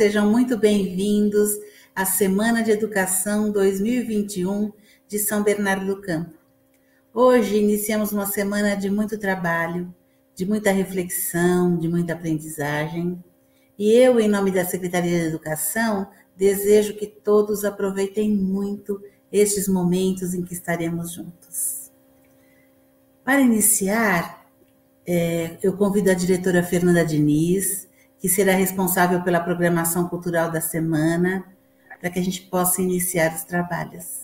sejam muito bem-vindos à Semana de Educação 2021 de São Bernardo do Campo. Hoje iniciamos uma semana de muito trabalho, de muita reflexão, de muita aprendizagem. E eu, em nome da Secretaria de Educação, desejo que todos aproveitem muito estes momentos em que estaremos juntos. Para iniciar, é, eu convido a diretora Fernanda Diniz, que será responsável pela programação cultural da semana, para que a gente possa iniciar os trabalhos.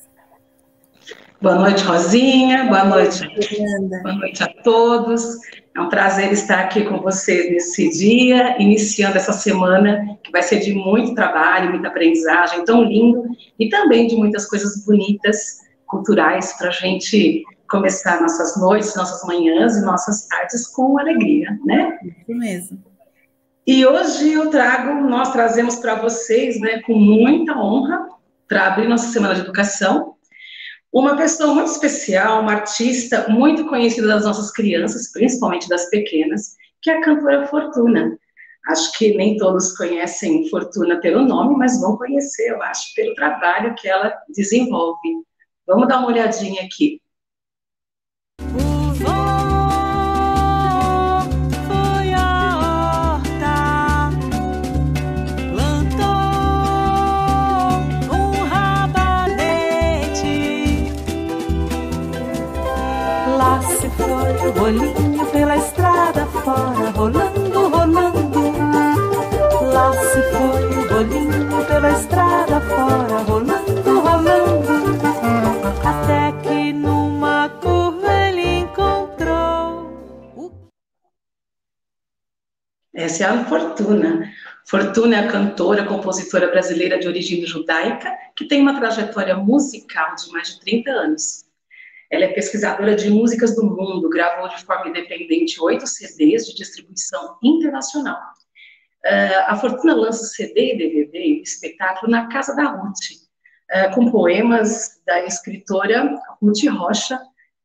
Boa noite, Rosinha. Boa noite. Fernanda. Boa noite a todos. É um prazer estar aqui com vocês nesse dia, iniciando essa semana que vai ser de muito trabalho, muita aprendizagem, tão lindo, e também de muitas coisas bonitas, culturais, para a gente começar nossas noites, nossas manhãs e nossas tardes com alegria, né? Isso mesmo. E hoje eu trago, nós trazemos para vocês, né, com muita honra, para abrir nossa semana de educação, uma pessoa muito especial, uma artista muito conhecida das nossas crianças, principalmente das pequenas, que é a cantora Fortuna. Acho que nem todos conhecem Fortuna pelo nome, mas vão conhecer, eu acho, pelo trabalho que ela desenvolve. Vamos dar uma olhadinha aqui. Rolinho pela estrada fora, rolando, rolando. Lá se foi o bolinho pela estrada fora, rolando, rolando. Até que numa curva ele encontrou. Essa é a Fortuna. Fortuna é a cantora, compositora brasileira de origem judaica, que tem uma trajetória musical de mais de 30 anos. Ela é pesquisadora de músicas do mundo, gravou de forma independente oito CDs de distribuição internacional. Uh, a Fortuna lança CD e DVD e espetáculo na Casa da Ruth, uh, com poemas da escritora Ruth Rocha.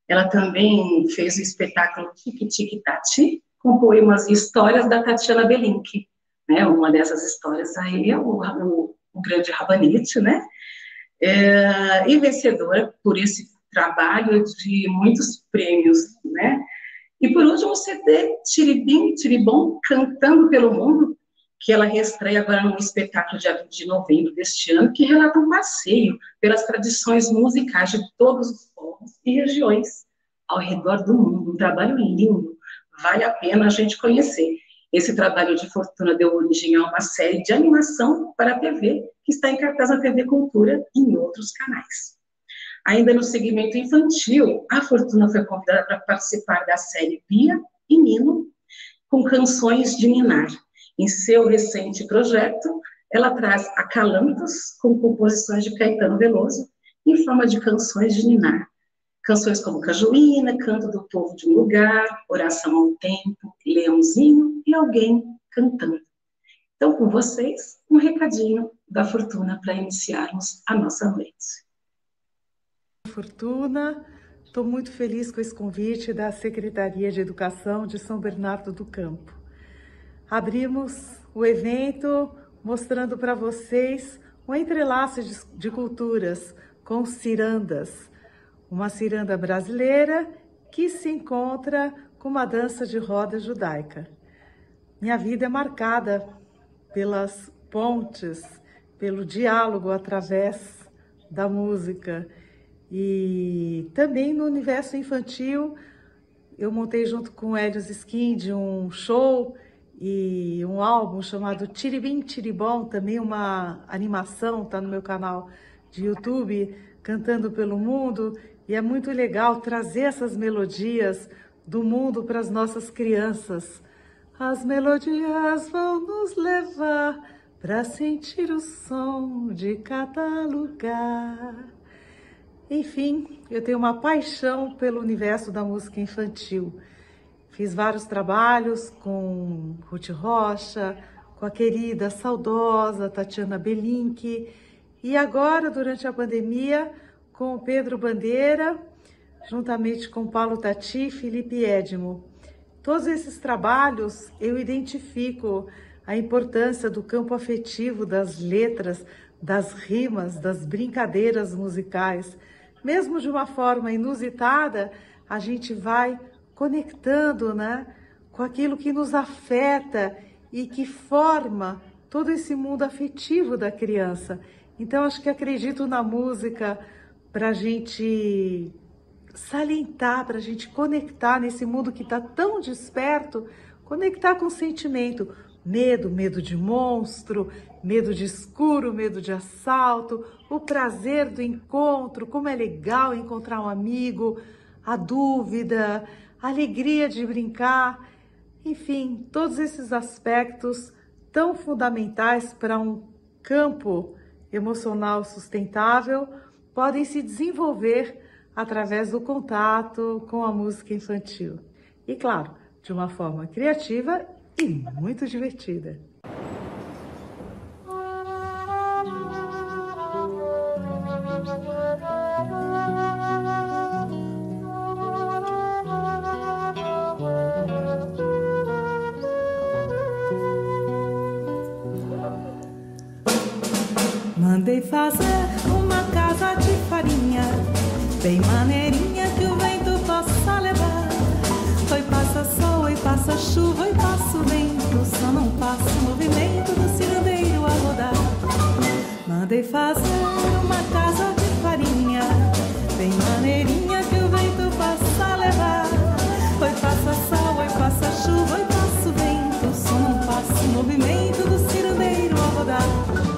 Ela também fez o espetáculo Tic Tic Tati, com poemas e histórias da Tatiana Belink. Né? Uma dessas histórias aí é o, o, o grande Rabanite, né? É, e vencedora por esse trabalho de muitos prêmios, né? E por último, o CD Tiribim, Tiribom, Cantando pelo Mundo, que ela reestreia agora num espetáculo de novembro deste ano, que relata um passeio pelas tradições musicais de todos os povos e regiões ao redor do mundo. Um trabalho lindo, vale a pena a gente conhecer. Esse trabalho de Fortuna deu origem a uma série de animação para a TV, que está em cartaz na TV Cultura e em outros canais. Ainda no segmento infantil, a Fortuna foi convidada para participar da série Bia e Nino, com canções de Ninar. Em seu recente projeto, ela traz acalantos com composições de Caetano Veloso, em forma de canções de Ninar. Canções como Cajuína, Canto do Povo de um Lugar, Oração ao Tempo, Leãozinho e Alguém Cantando. Então, com vocês, um recadinho da Fortuna para iniciarmos a nossa noite. Fortuna, estou muito feliz com esse convite da Secretaria de Educação de São Bernardo do Campo. Abrimos o evento mostrando para vocês um entrelaço de, de culturas com cirandas. Uma ciranda brasileira que se encontra com uma dança de roda judaica. Minha vida é marcada pelas pontes, pelo diálogo através da música e também no universo infantil, eu montei junto com Helios Skind um show e um álbum chamado Tiribim Tiribom, também uma animação, tá no meu canal de YouTube, Cantando pelo Mundo, e é muito legal trazer essas melodias do mundo para as nossas crianças. As melodias vão nos levar para sentir o som de cada lugar. Enfim, eu tenho uma paixão pelo universo da música infantil. Fiz vários trabalhos com Ruth Rocha, com a querida, saudosa Tatiana Belink e agora, durante a pandemia, com Pedro Bandeira, juntamente com Paulo Tati e Felipe Edmo. Todos esses trabalhos eu identifico a importância do campo afetivo das letras, das rimas, das brincadeiras musicais. Mesmo de uma forma inusitada, a gente vai conectando né, com aquilo que nos afeta e que forma todo esse mundo afetivo da criança. Então, acho que acredito na música para a gente salientar, para a gente conectar nesse mundo que está tão desperto, conectar com o sentimento. Medo, medo de monstro, medo de escuro, medo de assalto, o prazer do encontro, como é legal encontrar um amigo, a dúvida, a alegria de brincar, enfim, todos esses aspectos tão fundamentais para um campo emocional sustentável podem se desenvolver através do contato com a música infantil. E claro, de uma forma criativa e muito divertida. Mandei fazer uma casa de farinha, bem maneirinha chuva, oi, passa o vento, só não passa o movimento do cirandeiro a rodar. Mandei fazer uma casa de farinha, bem maneirinha que o vento possa levar. Oi, passa sol, oi, passa chuva, oi, passa o vento, só não passa o movimento do cirandeiro a rodar.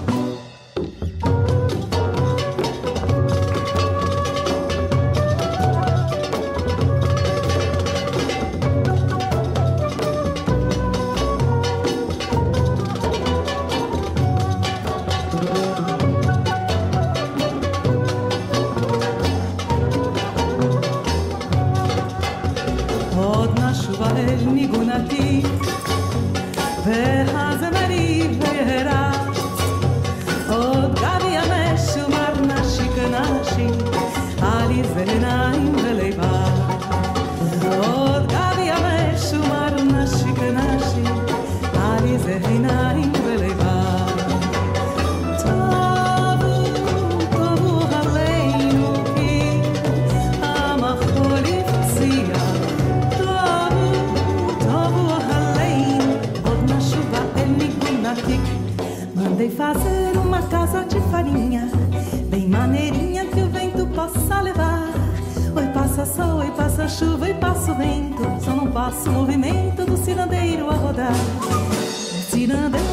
sol e passa chuva e passa o vento, só não passa o movimento do cirandeiro a rodar. É cirandeiro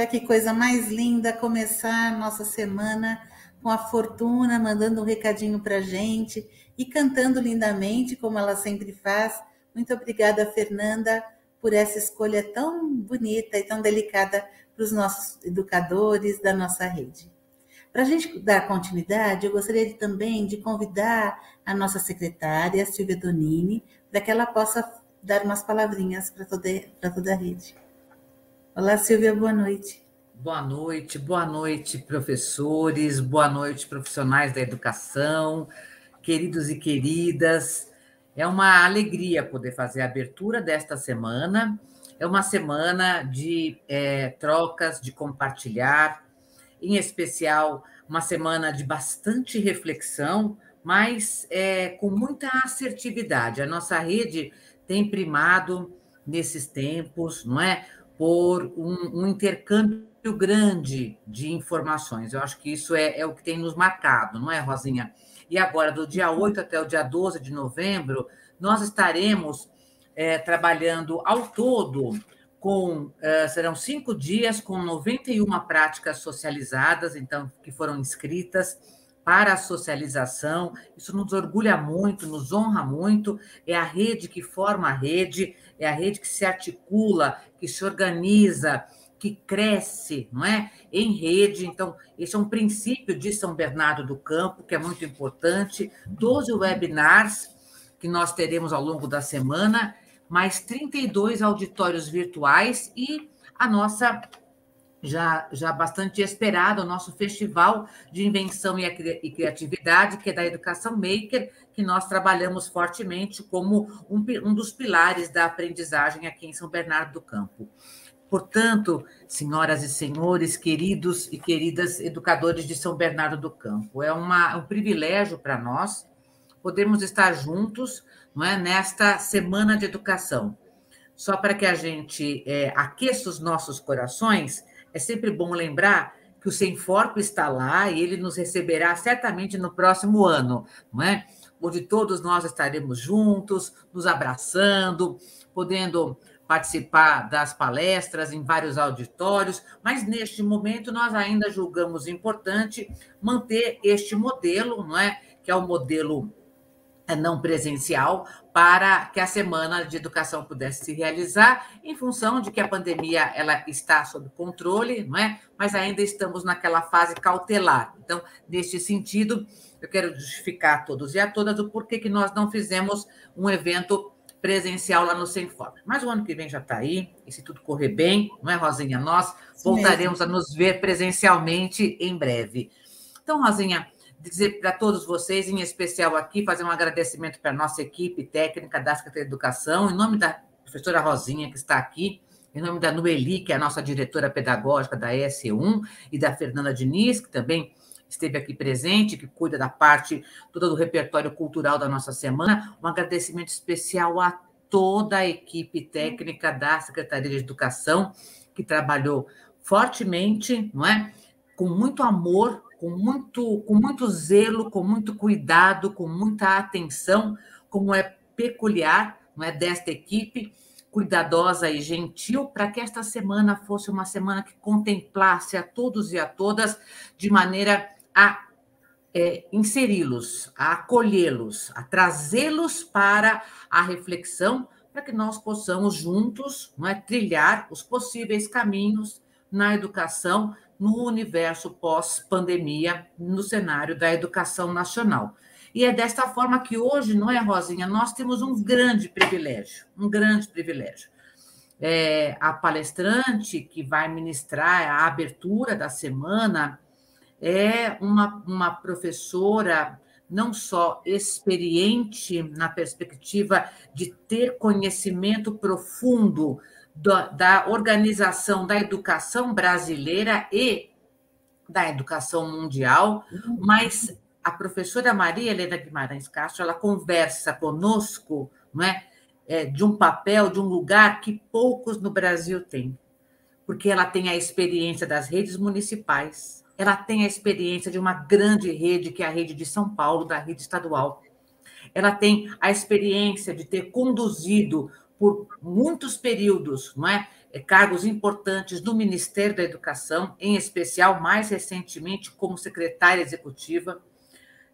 Olha que coisa mais linda começar nossa semana com a Fortuna mandando um recadinho para gente e cantando lindamente, como ela sempre faz. Muito obrigada, Fernanda, por essa escolha tão bonita e tão delicada para os nossos educadores da nossa rede. Para a gente dar continuidade, eu gostaria também de convidar a nossa secretária, Silvia Donini, para que ela possa dar umas palavrinhas para toda, toda a rede. Olá, Silvia, boa noite. Boa noite, boa noite, professores, boa noite, profissionais da educação, queridos e queridas. É uma alegria poder fazer a abertura desta semana. É uma semana de é, trocas, de compartilhar, em especial, uma semana de bastante reflexão, mas é, com muita assertividade. A nossa rede tem primado nesses tempos, não é? Por um, um intercâmbio grande de informações. Eu acho que isso é, é, o que tem nos marcado, não é, Rosinha? E agora, do dia 8 até o dia 12 de novembro, nós estaremos é, trabalhando ao todo com é, serão cinco dias com 91 práticas socializadas, então que foram inscritas para a socialização. Isso nos orgulha muito, nos honra muito. É a rede que forma a rede, é a rede que se articula, que se organiza, que cresce, não é? Em rede. Então, esse é um princípio de São Bernardo do Campo, que é muito importante. 12 webinars que nós teremos ao longo da semana, mais 32 auditórios virtuais e a nossa já, já bastante esperado, o nosso festival de invenção e criatividade, que é da Educação Maker, que nós trabalhamos fortemente como um, um dos pilares da aprendizagem aqui em São Bernardo do Campo. Portanto, senhoras e senhores, queridos e queridas educadores de São Bernardo do Campo, é uma, um privilégio para nós podermos estar juntos não é, nesta semana de educação. Só para que a gente é, aqueça os nossos corações, é sempre bom lembrar que o Semforco está lá e ele nos receberá certamente no próximo ano, não é? Onde todos nós estaremos juntos, nos abraçando, podendo participar das palestras em vários auditórios, mas neste momento nós ainda julgamos importante manter este modelo, não é? Que é o modelo não presencial para que a semana de educação pudesse se realizar, em função de que a pandemia ela está sob controle, não é? Mas ainda estamos naquela fase cautelar. Então, neste sentido, eu quero justificar a todos e a todas o porquê que nós não fizemos um evento presencial lá no Senfor. Mas o ano que vem já está aí, e se tudo correr bem, não é, Rosinha? Nós voltaremos a nos ver presencialmente em breve. Então, Rosinha, dizer para todos vocês, em especial aqui, fazer um agradecimento para a nossa equipe técnica da Secretaria de Educação, em nome da professora Rosinha, que está aqui, em nome da Noeli, que é a nossa diretora pedagógica da ESE1, e da Fernanda Diniz, que também esteve aqui presente, que cuida da parte toda do repertório cultural da nossa semana. Um agradecimento especial a toda a equipe técnica da Secretaria de Educação, que trabalhou fortemente, não é? Com muito amor com muito, com muito zelo, com muito cuidado, com muita atenção, como é peculiar não é, desta equipe, cuidadosa e gentil, para que esta semana fosse uma semana que contemplasse a todos e a todas de maneira a é, inseri-los, a acolhê-los, a trazê-los para a reflexão, para que nós possamos juntos não é, trilhar os possíveis caminhos na educação, no universo pós-pandemia, no cenário da educação nacional. E é desta forma que hoje, não é, Rosinha? Nós temos um grande privilégio, um grande privilégio. É, a palestrante que vai ministrar a abertura da semana é uma, uma professora não só experiente na perspectiva de ter conhecimento profundo da, da organização da educação brasileira e da educação mundial, mas a professora Maria Helena Guimarães Castro, ela conversa conosco não é, é, de um papel, de um lugar que poucos no Brasil têm, porque ela tem a experiência das redes municipais, ela tem a experiência de uma grande rede, que é a rede de São Paulo, da rede estadual. Ela tem a experiência de ter conduzido por muitos períodos, não é? é? cargos importantes do Ministério da Educação, em especial, mais recentemente, como secretária executiva.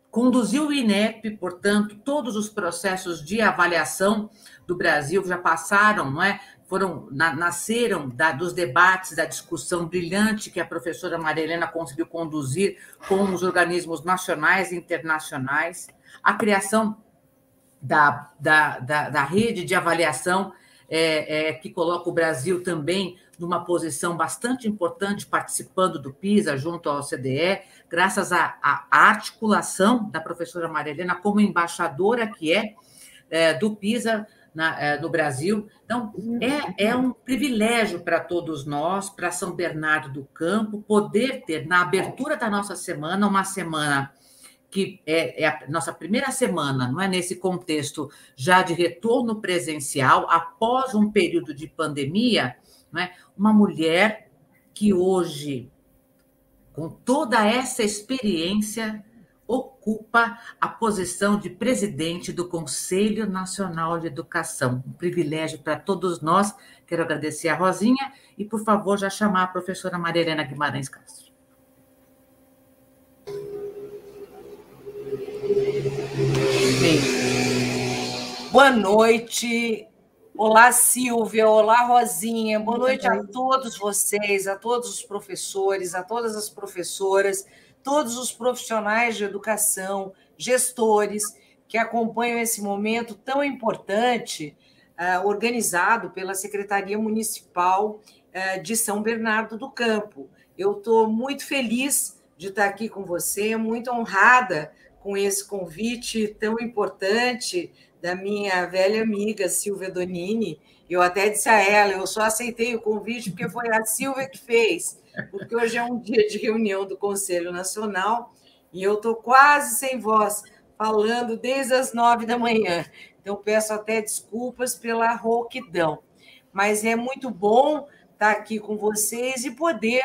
Conduziu o INEP, portanto, todos os processos de avaliação do Brasil já passaram, não é? Foram, na, nasceram da, dos debates, da discussão brilhante que a professora Maria Helena conseguiu conduzir com os organismos nacionais e internacionais, a criação da, da, da, da rede de avaliação é, é, que coloca o Brasil também numa posição bastante importante, participando do PISA junto ao OCDE, graças à, à articulação da professora Maria Helena como embaixadora que é, é do PISA na, é, no Brasil. Então, é, é um privilégio para todos nós, para São Bernardo do Campo, poder ter, na abertura da nossa semana, uma semana que é, é, a nossa primeira semana, não é nesse contexto já de retorno presencial após um período de pandemia, não é? Uma mulher que hoje, com toda essa experiência, ocupa a posição de presidente do Conselho Nacional de Educação. Um privilégio para todos nós. Quero agradecer a Rosinha e, por favor, já chamar a professora Maria Helena Guimarães Castro. Boa noite, Olá, Silvia. Olá, Rosinha. Boa noite a todos vocês, a todos os professores, a todas as professoras, todos os profissionais de educação, gestores que acompanham esse momento tão importante, uh, organizado pela Secretaria Municipal uh, de São Bernardo do Campo. Eu estou muito feliz de estar aqui com você, muito honrada com esse convite tão importante da minha velha amiga Silvia Donini. Eu até disse a ela, eu só aceitei o convite porque foi a Silvia que fez, porque hoje é um dia de reunião do Conselho Nacional e eu estou quase sem voz, falando desde as nove da manhã. Então, peço até desculpas pela rouquidão. Mas é muito bom estar aqui com vocês e poder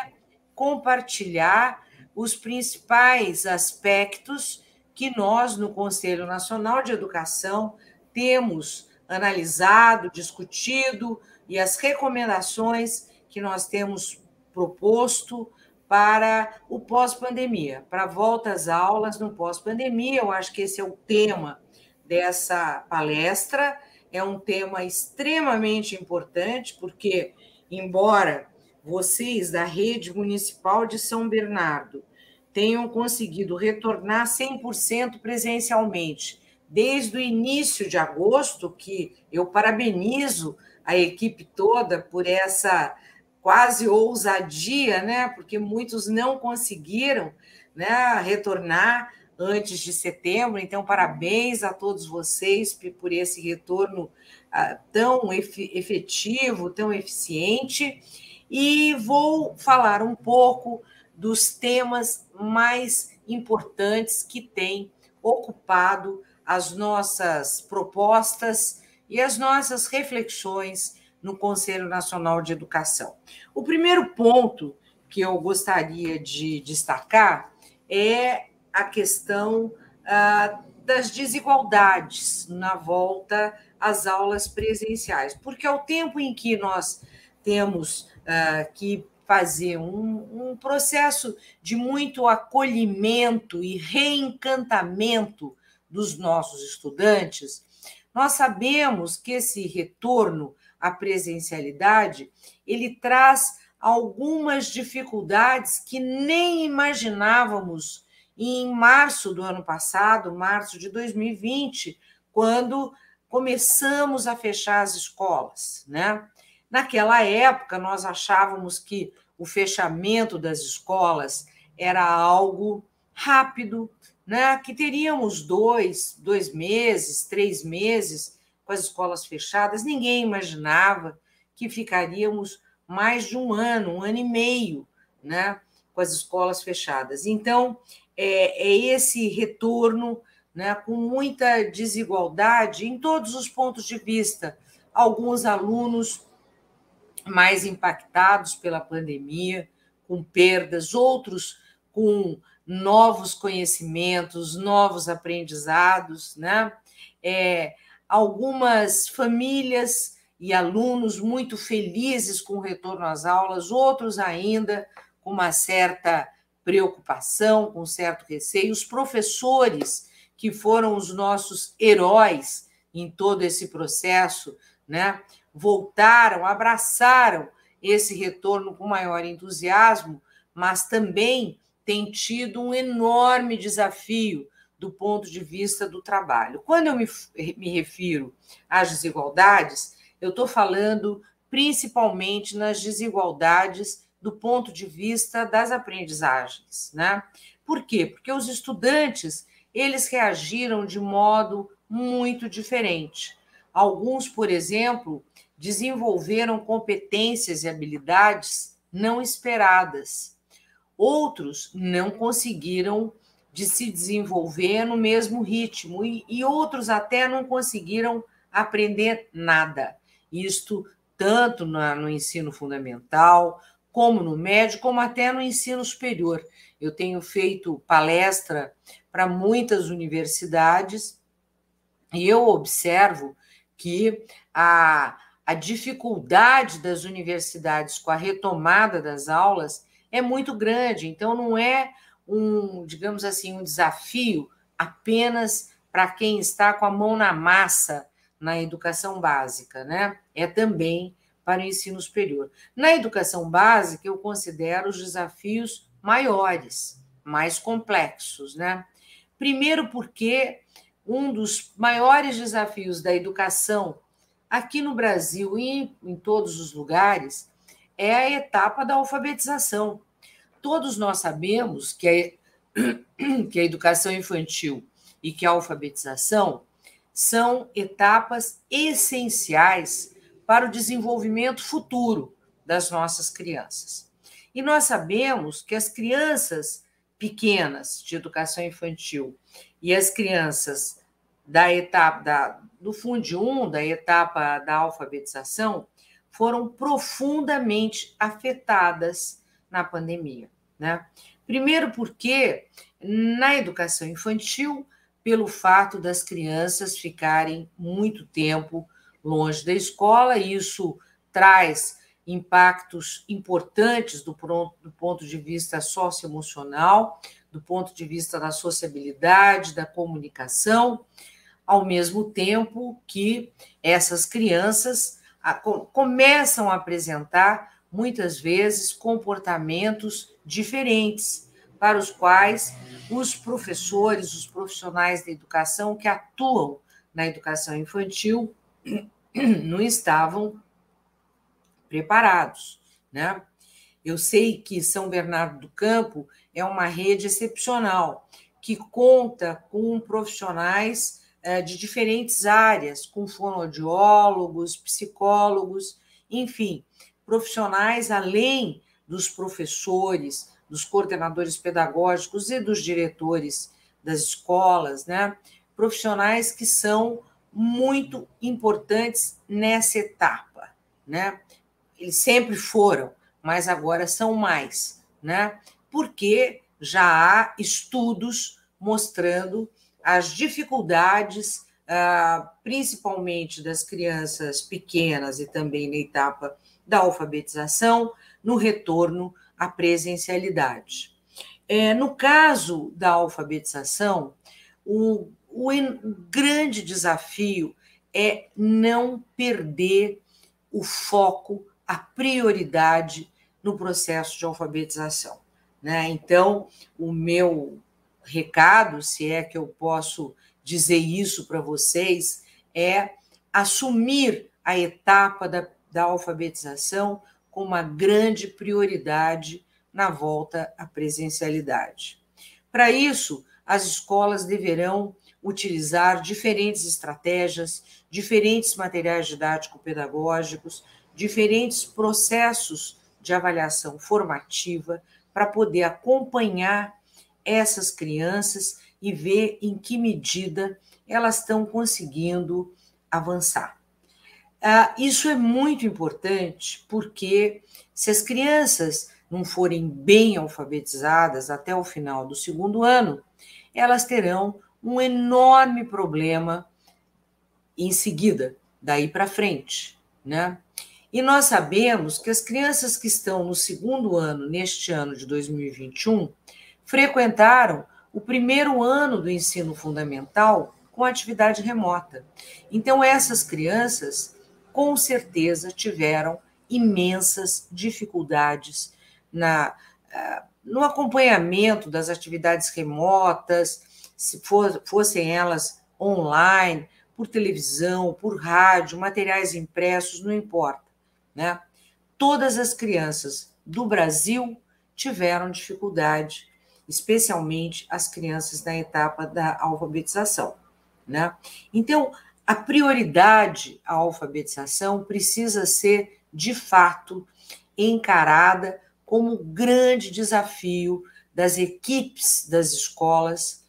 compartilhar os principais aspectos que nós, no Conselho Nacional de Educação, temos analisado, discutido e as recomendações que nós temos proposto para o pós-pandemia, para volta às aulas no pós-pandemia. Eu acho que esse é o tema dessa palestra. É um tema extremamente importante, porque, embora vocês da rede municipal de São Bernardo tenham conseguido retornar 100% presencialmente desde o início de agosto, que eu parabenizo a equipe toda por essa quase ousadia, né? Porque muitos não conseguiram, né, retornar antes de setembro. Então, parabéns a todos vocês por esse retorno ah, tão efetivo, tão eficiente. E vou falar um pouco dos temas mais importantes que têm ocupado as nossas propostas e as nossas reflexões no Conselho Nacional de Educação. O primeiro ponto que eu gostaria de destacar é a questão ah, das desigualdades na volta às aulas presenciais, porque ao tempo em que nós temos ah, que fazer um, um processo de muito acolhimento e reencantamento dos nossos estudantes, nós sabemos que esse retorno à presencialidade, ele traz algumas dificuldades que nem imaginávamos em março do ano passado, março de 2020, quando começamos a fechar as escolas, né? Naquela época, nós achávamos que o fechamento das escolas era algo rápido, né, que teríamos dois, dois meses, três meses com as escolas fechadas. Ninguém imaginava que ficaríamos mais de um ano, um ano e meio, né, com as escolas fechadas. Então, é, é esse retorno né, com muita desigualdade em todos os pontos de vista. Alguns alunos mais impactados pela pandemia, com perdas, outros com novos conhecimentos, novos aprendizados, né? É, algumas famílias e alunos muito felizes com o retorno às aulas, outros ainda com uma certa preocupação, com certo receio, os professores que foram os nossos heróis em todo esse processo, né? Voltaram, abraçaram esse retorno com maior entusiasmo, mas também tem tido um enorme desafio do ponto de vista do trabalho. Quando eu me, me refiro às desigualdades, eu estou falando principalmente nas desigualdades do ponto de vista das aprendizagens, né? Por quê? Porque os estudantes eles reagiram de modo muito diferente. Alguns, por exemplo, desenvolveram competências e habilidades não esperadas Outros não conseguiram de se desenvolver no mesmo ritmo e, e outros até não conseguiram aprender nada. Isto tanto na, no ensino fundamental, como no médio, como até no ensino superior. Eu tenho feito palestra para muitas universidades e eu observo que a, a dificuldade das universidades com a retomada das aulas é muito grande. Então, não é um, digamos assim, um desafio apenas para quem está com a mão na massa na educação básica, né? É também para o ensino superior. Na educação básica, eu considero os desafios maiores, mais complexos, né? Primeiro, porque um dos maiores desafios da educação aqui no Brasil e em todos os lugares é a etapa da alfabetização. Todos nós sabemos que a, que a educação infantil e que a alfabetização são etapas essenciais para o desenvolvimento futuro das nossas crianças. E nós sabemos que as crianças pequenas de educação infantil e as crianças da etapa da, do Fundo 1, da etapa da alfabetização, foram profundamente afetadas na pandemia. Né? Primeiro, porque na educação infantil, pelo fato das crianças ficarem muito tempo longe da escola, isso traz impactos importantes do, do ponto de vista socioemocional, do ponto de vista da sociabilidade, da comunicação, ao mesmo tempo que essas crianças começam a apresentar muitas vezes comportamentos diferentes para os quais os professores, os profissionais da educação que atuam na educação infantil não estavam preparados, né? Eu sei que São Bernardo do Campo é uma rede excepcional que conta com profissionais de diferentes áreas, com fonoaudiólogos, psicólogos, enfim, profissionais além dos professores, dos coordenadores pedagógicos e dos diretores das escolas, né? Profissionais que são muito importantes nessa etapa, né? Eles sempre foram, mas agora são mais, né? Porque já há estudos mostrando as dificuldades, ah, principalmente das crianças pequenas e também na etapa da alfabetização, no retorno à presencialidade. É, no caso da alfabetização, o, o grande desafio é não perder o foco a prioridade no processo de alfabetização. Né? Então, o meu recado, se é que eu posso dizer isso para vocês, é assumir a etapa da, da alfabetização com uma grande prioridade na volta à presencialidade. Para isso, as escolas deverão utilizar diferentes estratégias, diferentes materiais didático-pedagógicos, diferentes processos de avaliação formativa para poder acompanhar essas crianças e ver em que medida elas estão conseguindo avançar. Ah, isso é muito importante porque se as crianças não forem bem alfabetizadas até o final do segundo ano, elas terão um enorme problema em seguida, daí para frente, né? E nós sabemos que as crianças que estão no segundo ano, neste ano de 2021, frequentaram o primeiro ano do ensino fundamental com atividade remota. Então, essas crianças, com certeza, tiveram imensas dificuldades na, ah, no acompanhamento das atividades remotas, se for, fossem elas online, por televisão, por rádio, materiais impressos, não importa. Né? Todas as crianças do Brasil tiveram dificuldade, especialmente as crianças na etapa da alfabetização. Né? Então, a prioridade à alfabetização precisa ser, de fato, encarada como grande desafio das equipes das escolas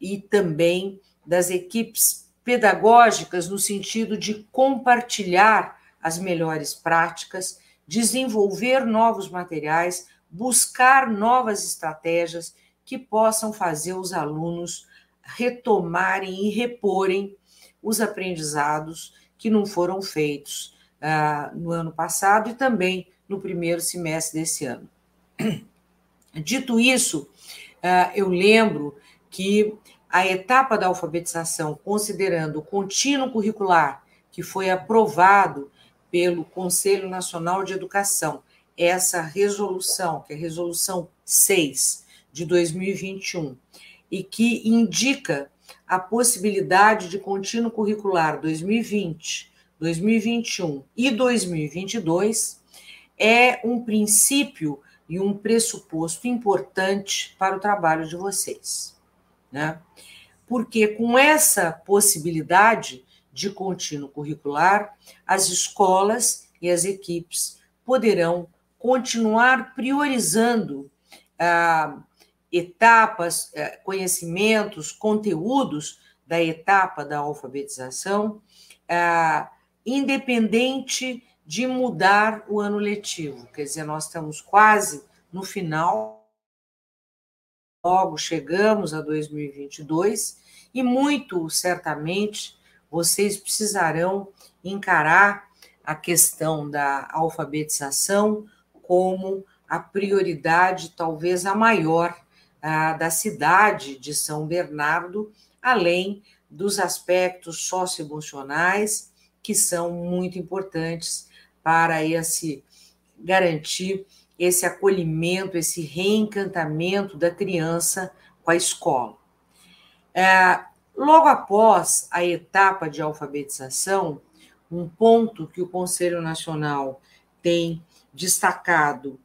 e também das equipes pedagógicas, no sentido de compartilhar as melhores práticas, desenvolver novos materiais, buscar novas estratégias que possam fazer os alunos retomarem e reporem os aprendizados que não foram feitos uh, no ano passado e também no primeiro semestre desse ano. Dito isso, uh, eu lembro que a etapa da alfabetização, considerando o contínuo curricular que foi aprovado pelo Conselho Nacional de Educação, essa resolução, que é a resolução 6 de 2021, e que indica a possibilidade de contínuo curricular 2020, 2021 e 2022, é um princípio e um pressuposto importante para o trabalho de vocês. Né? Porque com essa possibilidade de contínuo curricular, as escolas e as equipes poderão continuar priorizando ah, etapas, eh, conhecimentos, conteúdos da etapa da alfabetização, ah, independente de mudar o ano letivo. Quer dizer, nós estamos quase no final, logo chegamos a 2022, e muito certamente vocês precisarão encarar a questão da alfabetização como a prioridade, talvez a maior, da cidade de São Bernardo, além dos aspectos socioemocionais que são muito importantes para esse garantir esse acolhimento, esse reencantamento da criança com a escola. É, logo após a etapa de alfabetização, um ponto que o Conselho Nacional tem destacado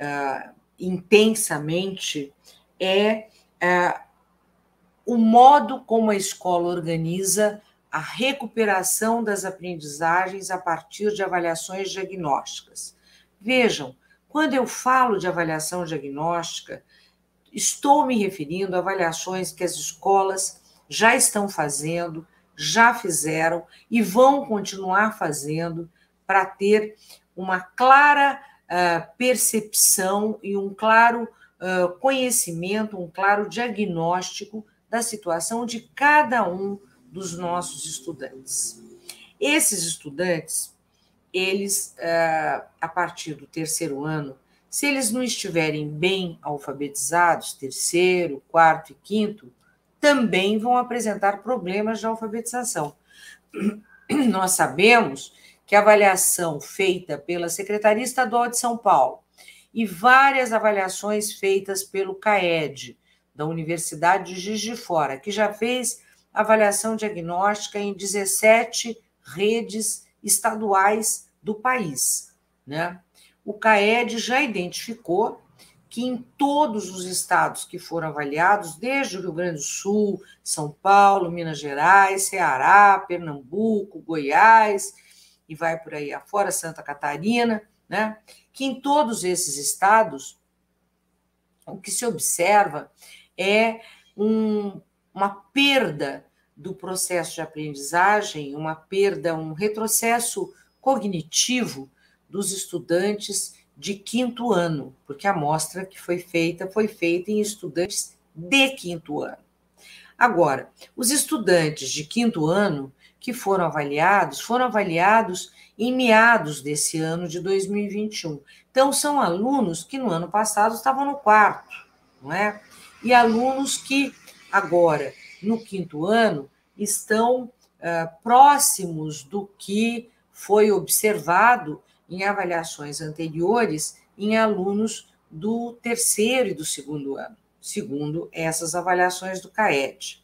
uh, intensamente é uh, o modo como a escola organiza a recuperação das aprendizagens a partir de avaliações diagnósticas. Vejam, quando eu falo de avaliação diagnóstica, estou me referindo a avaliações que as escolas já estão fazendo, já fizeram e vão continuar fazendo para ter uma clara uh, percepção e um claro conhecimento, um claro diagnóstico da situação de cada um dos nossos estudantes. Esses estudantes, eles, a partir do terceiro ano, se eles não estiverem bem alfabetizados, terceiro, quarto e quinto, também vão apresentar problemas de alfabetização. Nós sabemos que a avaliação feita pela Secretaria Estadual de São Paulo e várias avaliações feitas pelo CAED, da Universidade de Juiz de Fora, que já fez avaliação diagnóstica em 17 redes estaduais do país. Né? O CAED já identificou que em todos os estados que foram avaliados, desde o Rio Grande do Sul, São Paulo, Minas Gerais, Ceará, Pernambuco, Goiás, e vai por aí afora, Santa Catarina, né? Que em todos esses estados, o que se observa é um uma perda do processo de aprendizagem, uma perda, um retrocesso cognitivo dos estudantes de quinto ano, porque a amostra que foi feita foi feita em estudantes de quinto ano. Agora, os estudantes de quinto ano que foram avaliados, foram avaliados em meados desse ano de 2021. Então, são alunos que no ano passado estavam no quarto, não é? E alunos que agora, no quinto ano, estão próximos do que foi observado em avaliações anteriores em alunos do terceiro e do segundo ano, segundo essas avaliações do CAED.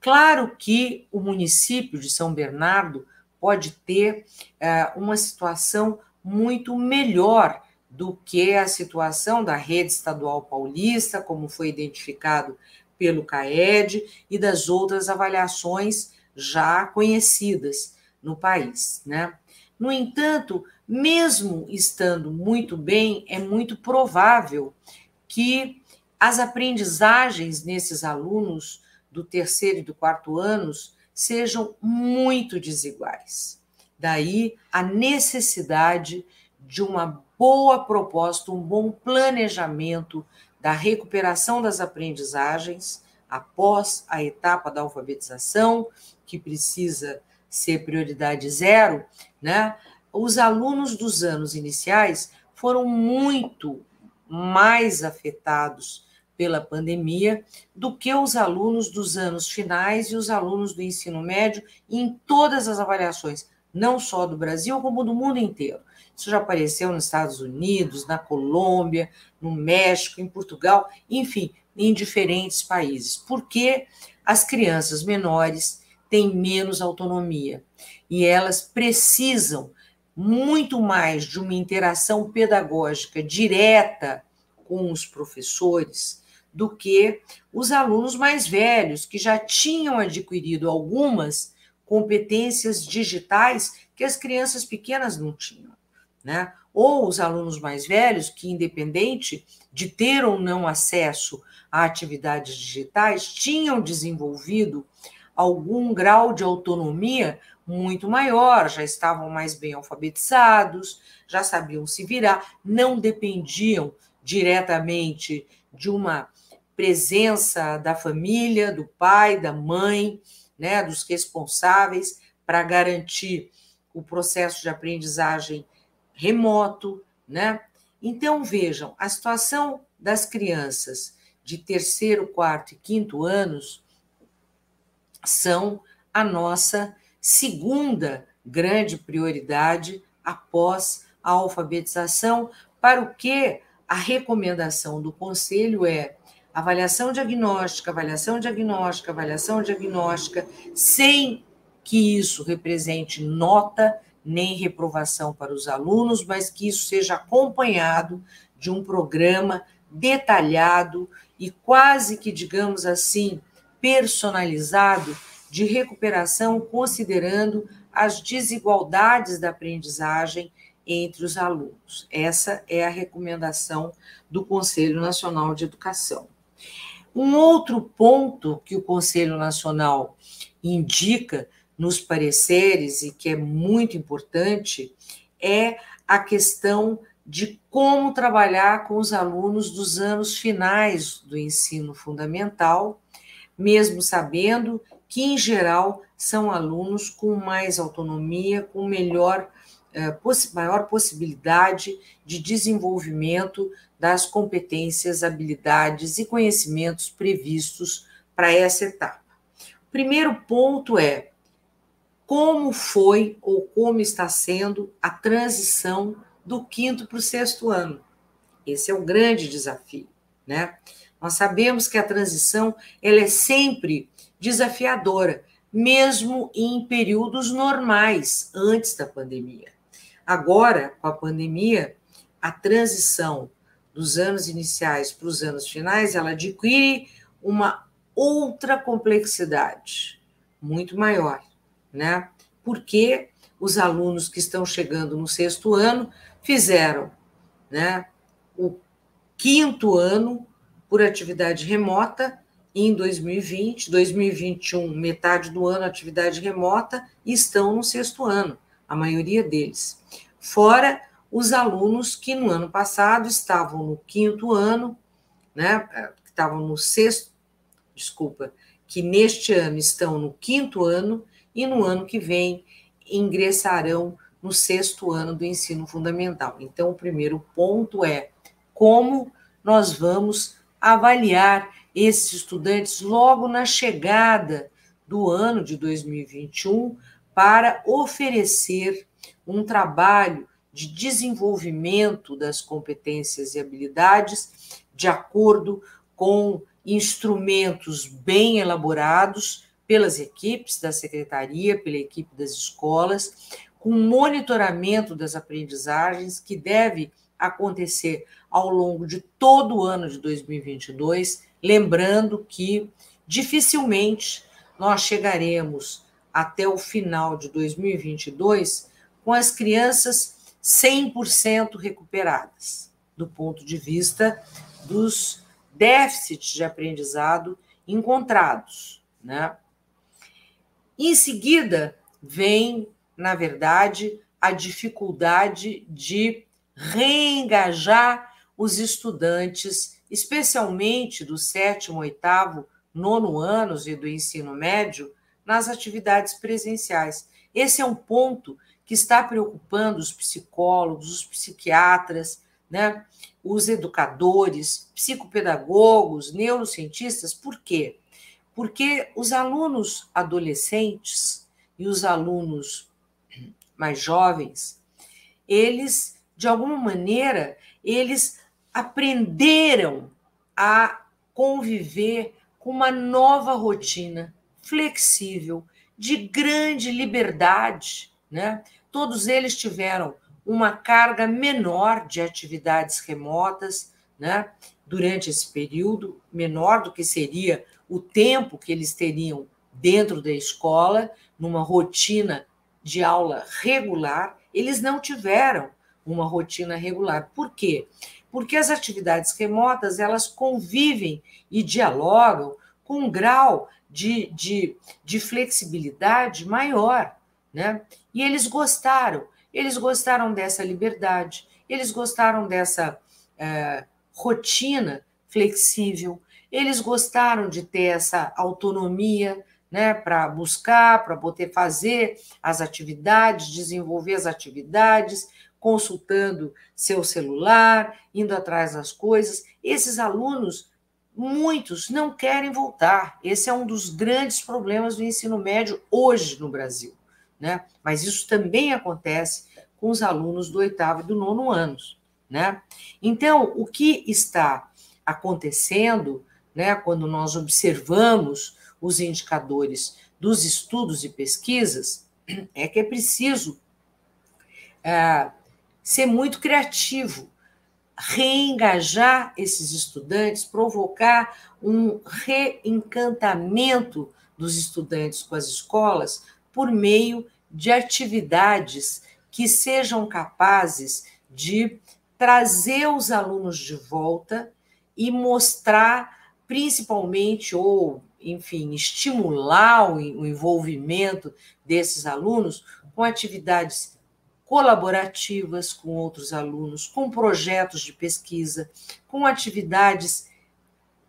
Claro que o município de São Bernardo pode ter uh, uma situação muito melhor do que a situação da rede estadual paulista, como foi identificado pelo CAED e das outras avaliações já conhecidas no país. Né? No entanto, mesmo estando muito bem, é muito provável que as aprendizagens nesses alunos do terceiro e do quarto anos sejam muito desiguais. Daí a necessidade de uma boa proposta, um bom planejamento da recuperação das aprendizagens após a etapa da alfabetização, que precisa ser prioridade zero, né? Os alunos dos anos iniciais foram muito mais afetados pela pandemia do que os alunos dos anos finais e os alunos do ensino médio em todas as avaliações. não só do Brasil, como do mundo inteiro. Isso já apareceu nos Estados Unidos, na Colômbia, no México, em Portugal, enfim, em diferentes países. Porque as crianças menores têm menos autonomia e elas precisam muito mais de uma interação pedagógica direta com os professores do que os alunos mais velhos, que já tinham adquirido algumas competências digitais que as crianças pequenas não tinham. Né? Ou os alunos mais velhos, que, independente de ter ou não acesso a atividades digitais, tinham desenvolvido algum grau de autonomia muito maior, já estavam mais bem alfabetizados, já sabiam se virar, não dependiam diretamente de uma presença da família, do pai, da mãe, né, dos responsáveis para garantir o processo de aprendizagem remoto, né? Então vejam, a situação das crianças de terceiro, quarto e quinto anos são a nossa segunda grande prioridade após a alfabetização, para o que a recomendação do conselho é avaliação diagnóstica, avaliação diagnóstica, avaliação diagnóstica, sem que isso represente nota nem reprovação para os alunos, mas que isso seja acompanhado de um programa detalhado e quase que, digamos assim, personalizado de recuperação, considerando as desigualdades da aprendizagem entre os alunos. Essa é a recomendação do Conselho Nacional de Educação. Um outro ponto que o Conselho Nacional indica nos pareceres e que é muito importante é a questão de como trabalhar com os alunos dos anos finais do ensino fundamental, mesmo sabendo que, em geral, são alunos com mais autonomia, com melhor, maior possibilidade de desenvolvimento das competências, habilidades e conhecimentos previstos para essa etapa. O primeiro ponto é como foi ou como está sendo a transição do quinto para o sexto ano. Esse é o grande desafio, né? Nós sabemos que a transição ela é sempre desafiadora, mesmo em períodos normais, antes da pandemia. Agora, com a pandemia, a transição dos anos iniciais para os anos finais, ela adquire uma outra complexidade, muito maior, né? Porque os alunos que estão chegando no sexto ano fizeram, né, o quinto ano por atividade remota em 2020, 2021, metade do ano atividade remota, e estão no sexto ano, a maioria deles. Fora os alunos que no ano passado estavam no quinto ano, né, estavam no sexto, desculpa, que neste ano estão no quinto ano e no ano que vem ingressarão no sexto ano do ensino fundamental. Então, o primeiro ponto é como nós vamos avaliar esses estudantes logo na chegada do ano de 2021 para oferecer um trabalho de desenvolvimento das competências e habilidades de acordo com instrumentos bem elaborados pelas equipes da secretaria, pela equipe das escolas, com monitoramento das aprendizagens que deve acontecer ao longo de todo o ano de 2022, lembrando que dificilmente nós chegaremos até o final de 2022 com as crianças 100% recuperadas, do ponto de vista dos déficits de aprendizado encontrados, né? Em seguida, vem, na verdade, a dificuldade de reengajar os estudantes, especialmente do sétimo, oitavo, nono anos e do ensino médio, nas atividades presenciais. Esse é um ponto que está preocupando os psicólogos, os psiquiatras, né, os educadores, psicopedagogos, neurocientistas, por quê? Porque os alunos adolescentes e os alunos mais jovens, eles, de alguma maneira, eles aprenderam a conviver com uma nova rotina flexível, de grande liberdade, né? Todos eles tiveram uma carga menor de atividades remotas, né? Durante esse período, menor do que seria o tempo que eles teriam dentro da escola, numa rotina de aula regular, eles não tiveram uma rotina regular. Por quê? Porque as atividades remotas elas convivem e dialogam com um grau de, de, de flexibilidade maior. Né? E eles gostaram, eles gostaram dessa liberdade, eles gostaram dessa é, rotina flexível, eles gostaram de ter essa autonomia né, para buscar, para poder fazer as atividades, desenvolver as atividades, consultando seu celular, indo atrás das coisas. Esses alunos, muitos não querem voltar. Esse é um dos grandes problemas do ensino médio hoje no Brasil. Né? Mas isso também acontece com os alunos do oitavo e do nono anos. Né? Então, o que está acontecendo né, quando nós observamos os indicadores dos estudos e pesquisas, é que é preciso é, ser muito criativo, reengajar esses estudantes, provocar um reencantamento dos estudantes com as escolas por meio de atividades que sejam capazes de trazer os alunos de volta e mostrar principalmente ou enfim, estimular o envolvimento desses alunos com atividades colaborativas com outros alunos, com projetos de pesquisa, com atividades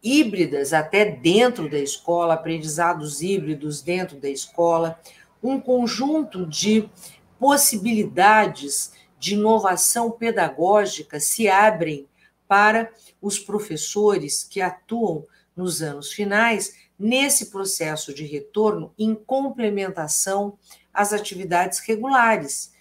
híbridas até dentro da escola, aprendizados híbridos dentro da escola, um conjunto de possibilidades de inovação pedagógica se abrem para os professores que atuam nos anos finais nesse processo de retorno em complementação às atividades regulares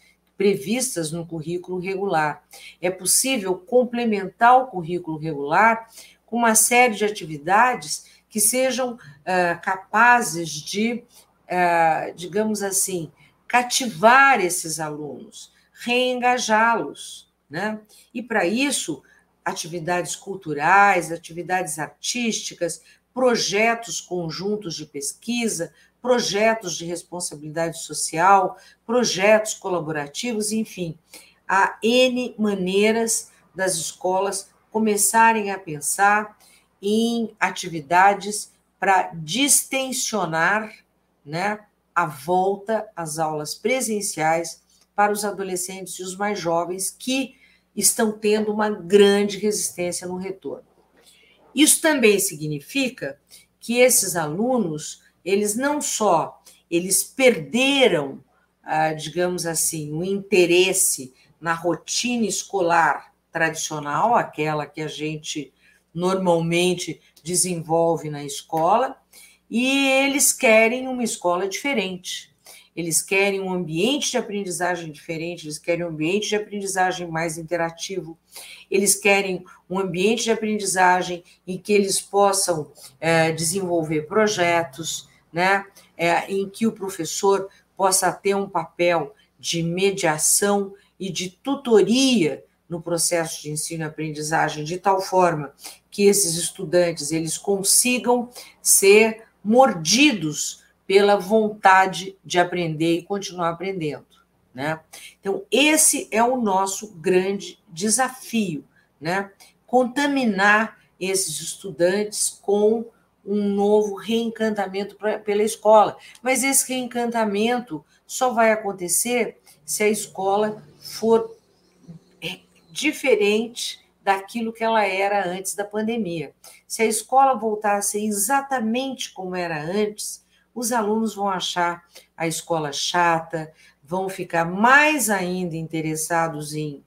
previstas no currículo regular. É possível complementar o currículo regular com uma série de atividades que sejam uh, capazes de, uh, digamos assim, cativar esses alunos, reengajá-los. Né? E para isso, atividades culturais, atividades artísticas, projetos conjuntos de pesquisa, projetos de responsabilidade social, projetos colaborativos, enfim, há N maneiras das escolas começarem a pensar em atividades para distensionar né, a volta às aulas presenciais para os adolescentes e os mais jovens que estão tendo uma grande resistência no retorno. Isso também significa que esses alunos, eles não só eles perderam, ah, digamos assim, o interesse na rotina escolar tradicional, aquela que a gente normalmente desenvolve na escola, e eles querem uma escola diferente. Eles querem um ambiente de aprendizagem diferente, eles querem um ambiente de aprendizagem mais interativo, eles querem um ambiente de aprendizagem em que eles possam é, desenvolver projetos, né, é, em que o professor possa ter um papel de mediação e de tutoria no processo de ensino e aprendizagem de tal forma que esses estudantes eles consigam ser mordidos pela vontade de aprender e continuar aprendendo. Né? Então, esse é o nosso grande desafio, né? contaminar esses estudantes com um novo reencantamento pra, pela escola. Mas esse reencantamento só vai acontecer se a escola for é, diferente daquilo que ela era antes da pandemia. Se a escola ser exatamente como era antes, os alunos vão achar a escola chata, vão ficar mais ainda interessados em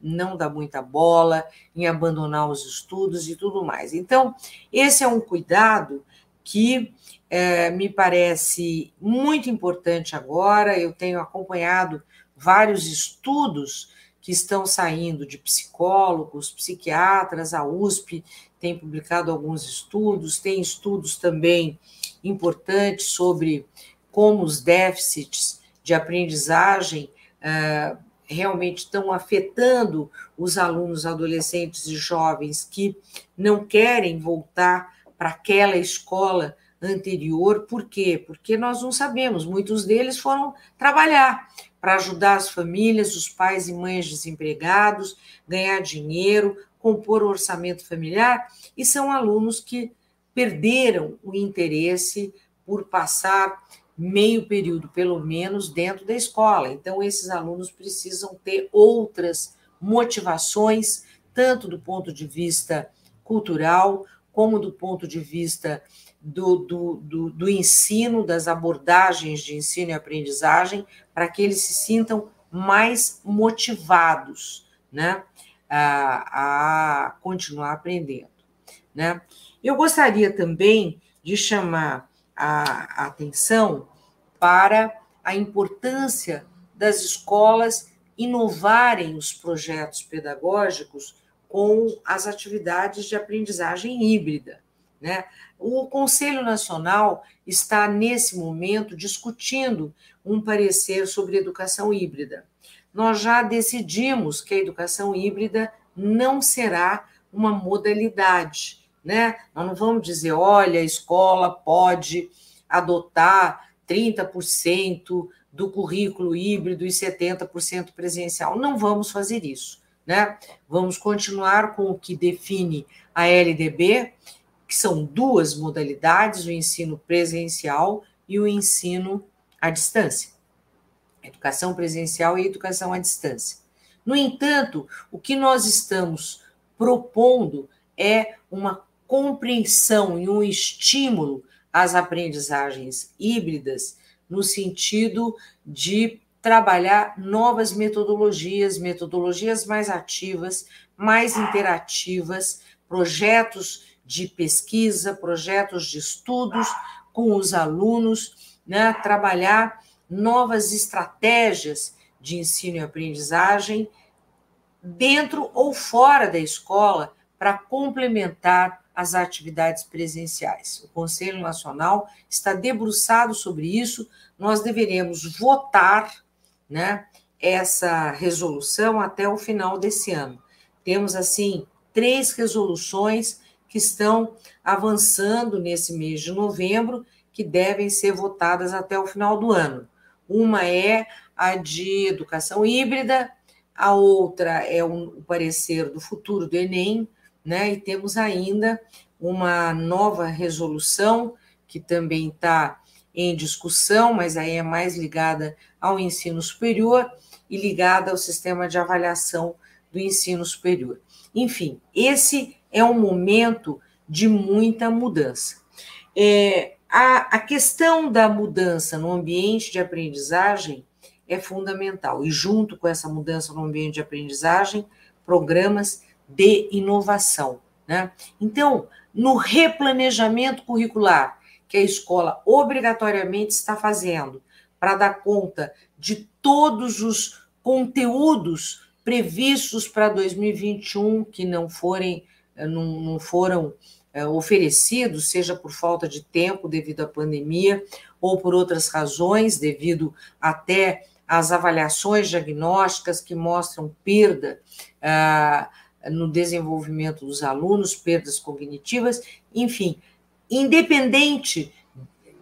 não dar muita bola, em abandonar os estudos e tudo mais. Então, esse é um cuidado que é, me parece muito importante agora. Eu tenho acompanhado vários estudos que estão saindo de psicólogos, psiquiatras, a USP tem publicado alguns estudos, tem estudos também importantes sobre como os déficits de aprendizagem uh, realmente estão afetando os alunos adolescentes e jovens que não querem voltar para aquela escola anterior. Por quê? Porque nós não sabemos, muitos deles foram trabalhar para ajudar as famílias, os pais e mães desempregados, ganhar dinheiro, compor o orçamento familiar, e são alunos que perderam o interesse por passar meio período, pelo menos, dentro da escola. Então, esses alunos precisam ter outras motivações, tanto do ponto de vista cultural, como do ponto de vista do, do, do, do ensino, das abordagens de ensino e aprendizagem, para que eles se sintam mais motivados né, a, a continuar aprendendo. Né? Eu gostaria também de chamar a, atenção para a importância das escolas inovarem os projetos pedagógicos com as atividades de aprendizagem híbrida. Né? O Conselho Nacional está, nesse momento, discutindo um parecer sobre educação híbrida. Nós já decidimos que a educação híbrida não será uma modalidade. Né? Nós não vamos dizer, olha, a escola pode adotar 30% do currículo híbrido e 70% presencial. Não vamos fazer isso. Né? Vamos continuar com o que define a LDB, que são duas modalidades, o ensino presencial e o ensino à distância. Educação presencial e educação à distância. No entanto, o que nós estamos propondo é uma compreensão e um estímulo às aprendizagens híbridas, no sentido de trabalhar novas metodologias, metodologias mais ativas, mais interativas, projetos de pesquisa, projetos de estudos com os alunos, né, trabalhar novas estratégias de ensino e aprendizagem dentro ou fora da escola para complementar as atividades presenciais. O Conselho Nacional está debruçado sobre isso. Nós deveremos votar, né, essa resolução até o final desse ano. Temos assim três resoluções que estão avançando nesse mês de novembro, que devem ser votadas até o final do ano. Uma é a de educação híbrida, a outra é o parecer do futuro do Enem, né? E temos ainda uma nova resolução que também está em discussão, mas aí é mais ligada ao ensino superior e ligada ao sistema de avaliação do ensino superior. Enfim, esse é um momento de muita mudança. É, a, a questão da mudança no ambiente de aprendizagem é fundamental, e junto com essa mudança no ambiente de aprendizagem, programas de inovação. Né? Então, no replanejamento curricular que a escola obrigatoriamente está fazendo para dar conta de todos os conteúdos previstos para 2021 que não forem eh, não, não foram é, oferecidos, seja por falta de tempo devido à pandemia ou por outras razões, devido até às avaliações diagnósticas que mostram perda ah, no desenvolvimento dos alunos, perdas cognitivas, enfim, independente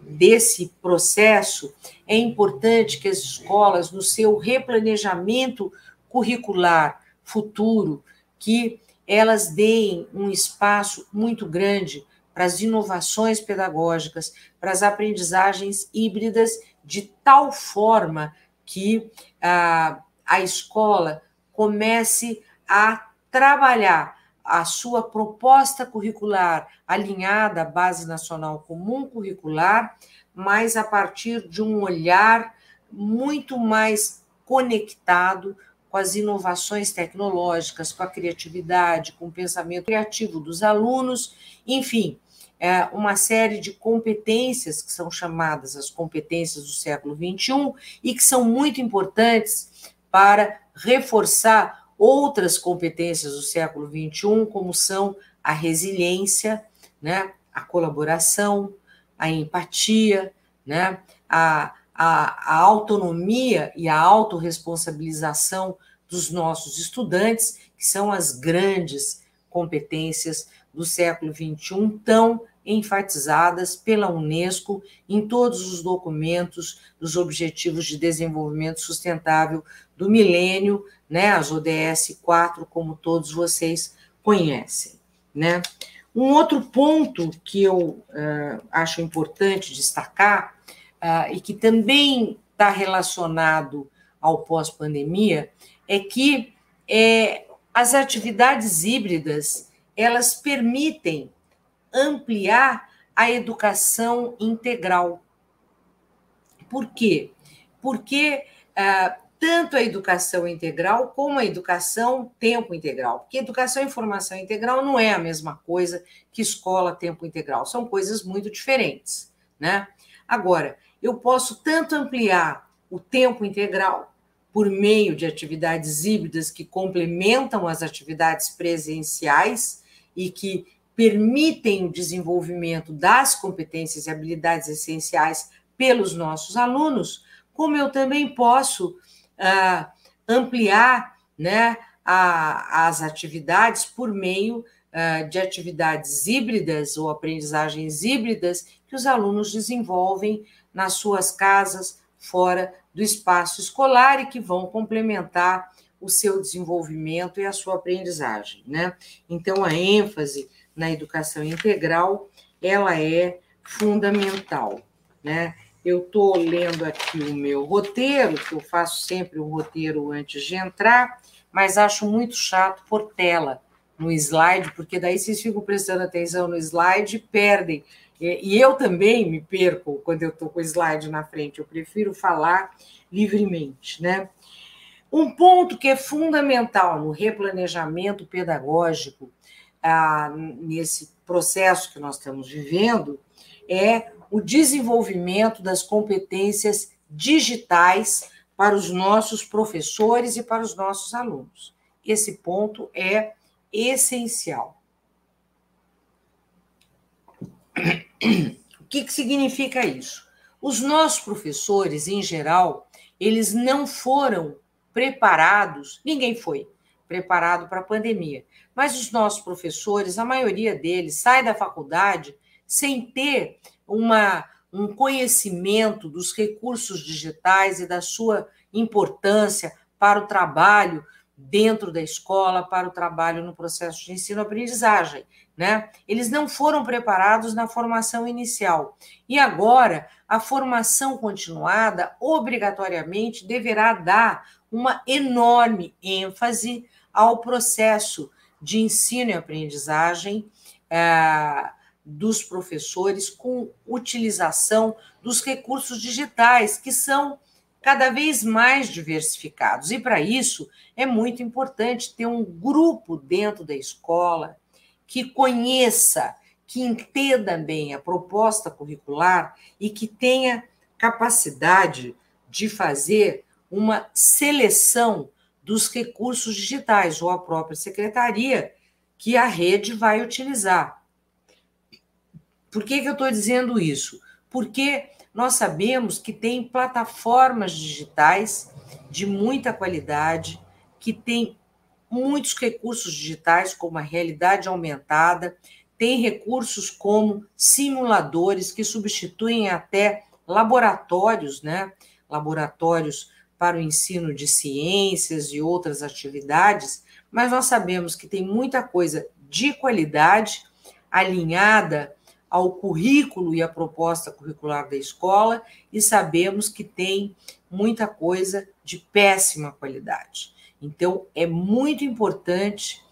desse processo, é importante que as escolas, no seu replanejamento curricular futuro, que elas deem um espaço muito grande para as inovações pedagógicas, para as aprendizagens híbridas, de tal forma que a, a escola comece a trabalhar a sua proposta curricular alinhada à Base Nacional Comum Curricular, mas a partir de um olhar muito mais conectado com as inovações tecnológicas, com a criatividade, com o pensamento criativo dos alunos, enfim, é, uma série de competências que são chamadas as competências do século XXI e que são muito importantes para reforçar outras competências do século XXI, como são a resiliência, né, a colaboração, a empatia, né, a, a, a autonomia e a autorresponsabilização dos nossos estudantes, que são as grandes competências do século XXI, tão enfatizadas pela Unesco em todos os documentos dos Objetivos de Desenvolvimento Sustentável do Milênio, né, as ODS 4, como todos vocês conhecem. Né? Um outro ponto que eu uh, acho importante destacar, uh, e que também está relacionado ao pós-pandemia, é que é, as atividades híbridas elas permitem ampliar a educação integral. Por quê? Porque uh, tanto a educação integral como a educação tempo integral. Porque educação e formação integral não é a mesma coisa que escola tempo integral, são coisas muito diferentes, né? Agora, eu posso tanto ampliar o tempo integral por meio de atividades híbridas que complementam as atividades presenciais e que permitem o desenvolvimento das competências e habilidades essenciais pelos nossos alunos, como eu também posso uh, ampliar né, a, as atividades por meio uh, de atividades híbridas ou aprendizagens híbridas que os alunos desenvolvem nas suas casas, fora do espaço escolar e que vão complementar o seu desenvolvimento e a sua aprendizagem, né? Então a ênfase na educação integral, ela é fundamental, né? Eu estou lendo aqui o meu roteiro, que eu faço sempre um roteiro antes de entrar, mas acho muito chato por tela no slide, porque daí vocês ficam prestando atenção no slide e perdem. E eu também me perco quando eu estou com o slide na frente, eu prefiro falar livremente. Né? Um ponto que é fundamental no replanejamento pedagógico, ah, nesse processo que nós estamos vivendo, é o desenvolvimento das competências digitais para os nossos professores e para os nossos alunos. Esse ponto é essencial. O que, que significa isso? Os nossos professores, em geral, eles não foram preparados, ninguém foi preparado para a pandemia, mas os nossos professores, a maioria deles, sai da faculdade sem ter uma, um conhecimento dos recursos digitais e da sua importância para o trabalho dentro da escola, para o trabalho no processo de ensino-aprendizagem. Né? Eles não foram preparados na formação inicial. E agora, a formação continuada, obrigatoriamente, deverá dar uma enorme ênfase ao processo de ensino e aprendizagem. Eh, dos professores com utilização dos recursos digitais, que são cada vez mais diversificados. E para isso é muito importante ter um grupo dentro da escola que conheça, que entenda bem a proposta curricular e que tenha capacidade de fazer uma seleção dos recursos digitais ou a própria secretaria que a rede vai utilizar. Por que, que eu estou dizendo isso? Porque nós sabemos que tem plataformas digitais de muita qualidade, que tem muitos recursos digitais, como a realidade aumentada, tem recursos como simuladores que substituem até laboratórios, né? Laboratórios para o ensino de ciências e outras atividades, mas nós sabemos que tem muita coisa de qualidade alinhada ao currículo e à proposta curricular da escola e sabemos que tem muita coisa de péssima qualidade. Então, é muito importante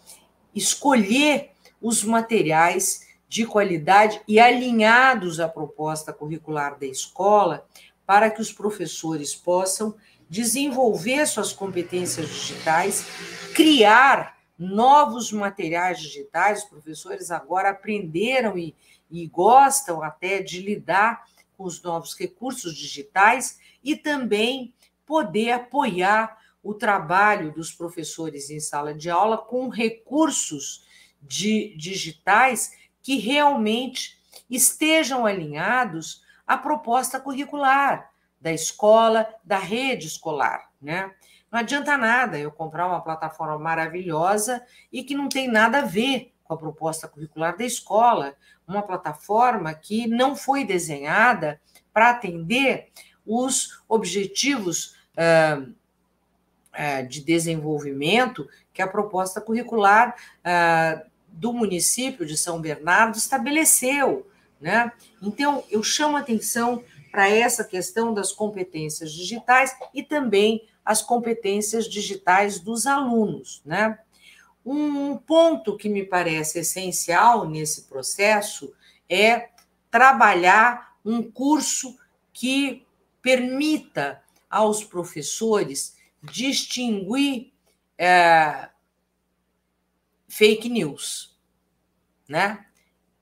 escolher os materiais de qualidade e alinhados à proposta curricular da escola para que os professores possam desenvolver suas competências digitais, criar novos materiais digitais. Os professores agora aprenderam e, e gostam até de lidar com os novos recursos digitais e também poder apoiar o trabalho dos professores em sala de aula com recursos de, digitais que realmente estejam alinhados à proposta curricular da escola, da rede escolar, né? Não adianta nada eu comprar uma plataforma maravilhosa e que não tem nada a ver com a proposta curricular da escola, uma plataforma que não foi desenhada para atender os objetivos uh, uh, de desenvolvimento que a proposta curricular uh, do município de São Bernardo estabeleceu. Né? Então, eu chamo atenção para essa questão das competências digitais e também as competências digitais dos alunos. Né? Um ponto que me parece essencial nesse processo é trabalhar um curso que permita aos professores distinguir é, fake news, né?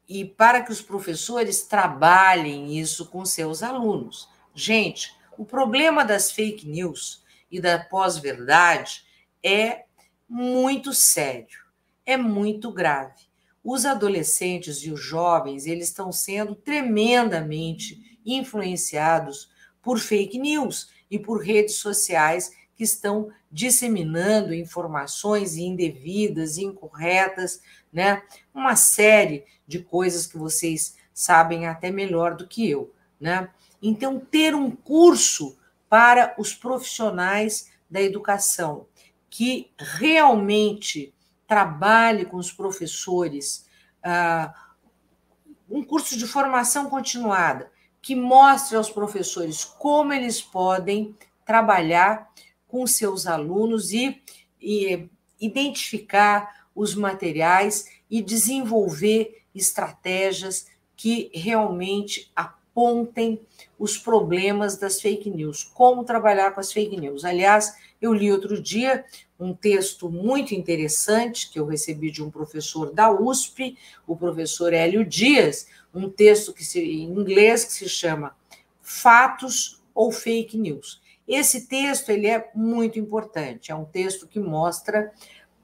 E para que os professores trabalhem isso com seus alunos. Gente, o problema das fake news e da pós-verdade é muito sério, é muito grave. Os adolescentes e os jovens, eles estão sendo tremendamente influenciados por fake news e por redes sociais que estão disseminando informações indevidas, incorretas, né? Uma série de coisas que vocês sabem até melhor do que eu, né? Então, ter um curso para os profissionais da educação que realmente trabalhe com os professores, uh, um curso de formação continuada que mostre aos professores como eles podem trabalhar com seus alunos e, e identificar os materiais e desenvolver estratégias que realmente apontem os problemas das fake news, como trabalhar com as fake news. Aliás, eu li outro dia um texto muito interessante que eu recebi de um professor da USP, o professor Hélio Dias, um texto que se, em inglês que se chama Fatos ou Fake News. Esse texto ele é muito importante, é um texto que mostra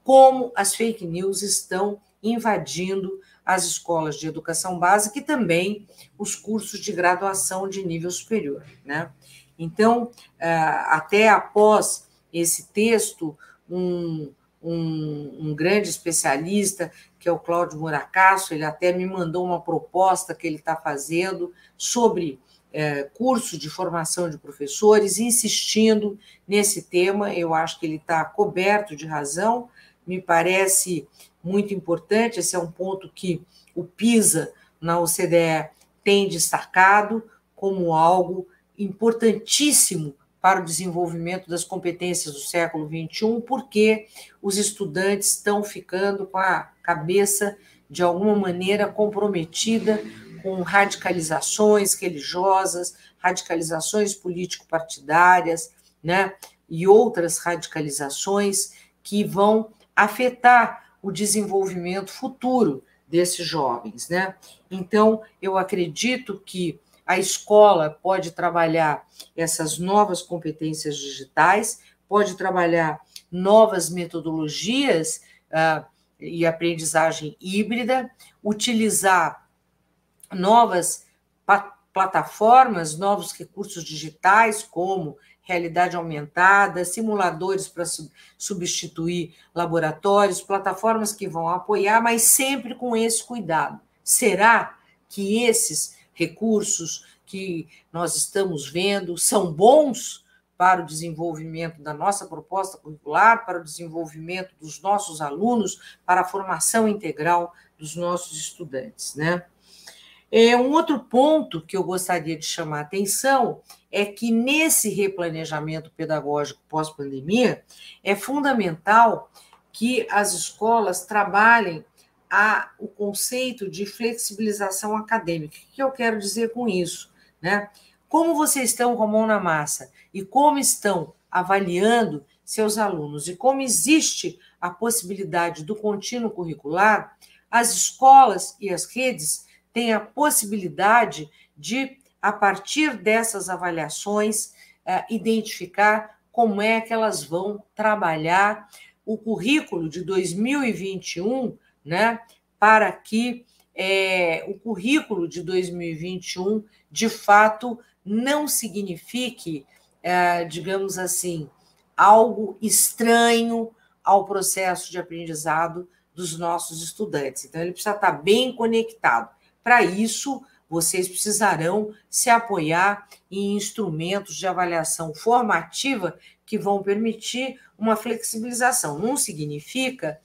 como as fake news estão invadindo as escolas de educação básica e também os cursos de graduação de nível superior. Né? Então, eh, até após esse texto, um, um, um, grande especialista, que é o Cláudio Muracasso, ele até me mandou uma proposta que ele está fazendo sobre é, curso de formação de professores, insistindo nesse tema. Eu acho que ele está coberto de razão, me parece muito importante. Esse é um ponto que o PISA na OCDE tem destacado como algo importantíssimo para o desenvolvimento das competências do século XXI, porque os estudantes estão ficando com a cabeça, de alguma maneira, comprometida com radicalizações religiosas, radicalizações político-partidárias, né, e outras radicalizações que vão afetar o desenvolvimento futuro desses jovens, né? Então, eu acredito que a escola pode trabalhar essas novas competências digitais, pode trabalhar novas metodologias uh, e aprendizagem híbrida, utilizar novas plataformas, novos recursos digitais, como realidade aumentada, simuladores para substituir laboratórios, plataformas que vão apoiar, mas sempre com esse cuidado. Será que esses recursos que nós estamos vendo são bons para o desenvolvimento da nossa proposta curricular, para o desenvolvimento dos nossos alunos, para a formação integral dos nossos estudantes, né? É, um outro ponto que eu gostaria de chamar a atenção é que nesse replanejamento pedagógico pós-pandemia é fundamental que as escolas trabalhem a, o conceito de flexibilização acadêmica. O que eu quero dizer com isso? Né? Como vocês estão com a mão na massa e como estão avaliando seus alunos e como existe a possibilidade do contínuo curricular, as escolas e as redes tem a possibilidade de, a partir dessas avaliações, é, identificar como é que elas vão trabalhar o currículo de 2021, né, para que é, o currículo de 2021 de fato não signifique, é, digamos assim, algo estranho ao processo de aprendizado dos nossos estudantes. Então, ele precisa estar bem conectado. Para isso, vocês precisarão se apoiar em instrumentos de avaliação formativa que vão permitir uma flexibilização. Não significa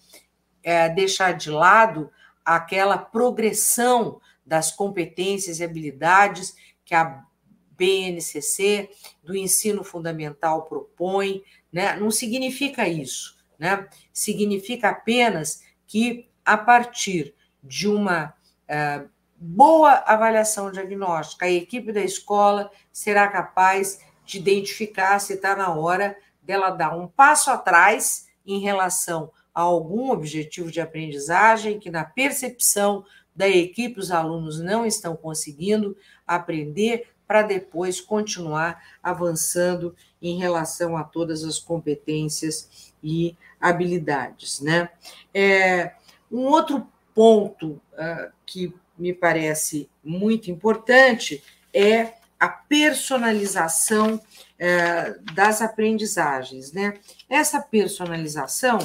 é, deixar de lado aquela progressão das competências e habilidades que a BNCC do ensino fundamental propõe, né? Não significa isso, né? Significa apenas que a partir de uma uh, boa avaliação diagnóstica, a equipe da escola será capaz de identificar se está na hora dela dar um passo atrás em relação a algum objetivo de aprendizagem que, na percepção da equipe, os alunos não estão conseguindo aprender, para depois continuar avançando em relação a todas as competências e habilidades. Né? É, um outro ponto uh, que me parece muito importante é a personalização uh, das aprendizagens. Né? Essa personalização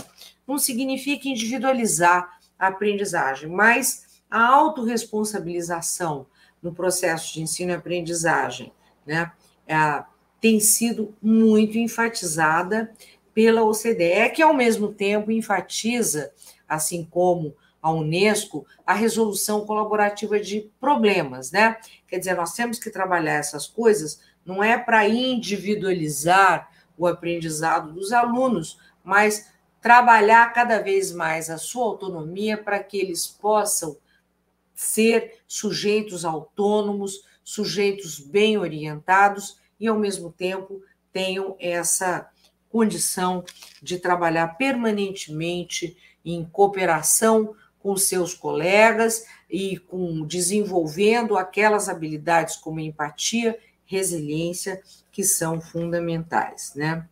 não significa individualizar a aprendizagem, mas a autorresponsabilização no processo de ensino e aprendizagem né, é, tem sido muito enfatizada pela OCDE, que ao mesmo tempo enfatiza, assim como a Unesco, a resolução colaborativa de problemas, né? Quer dizer, nós temos que trabalhar essas coisas, não é para individualizar o aprendizado dos alunos, mas trabalhar cada vez mais a sua autonomia para que eles possam ser sujeitos autônomos, sujeitos bem orientados e, ao mesmo tempo, tenham essa condição de trabalhar permanentemente em cooperação com seus colegas e com desenvolvendo aquelas habilidades como empatia, resiliência que são fundamentais, né?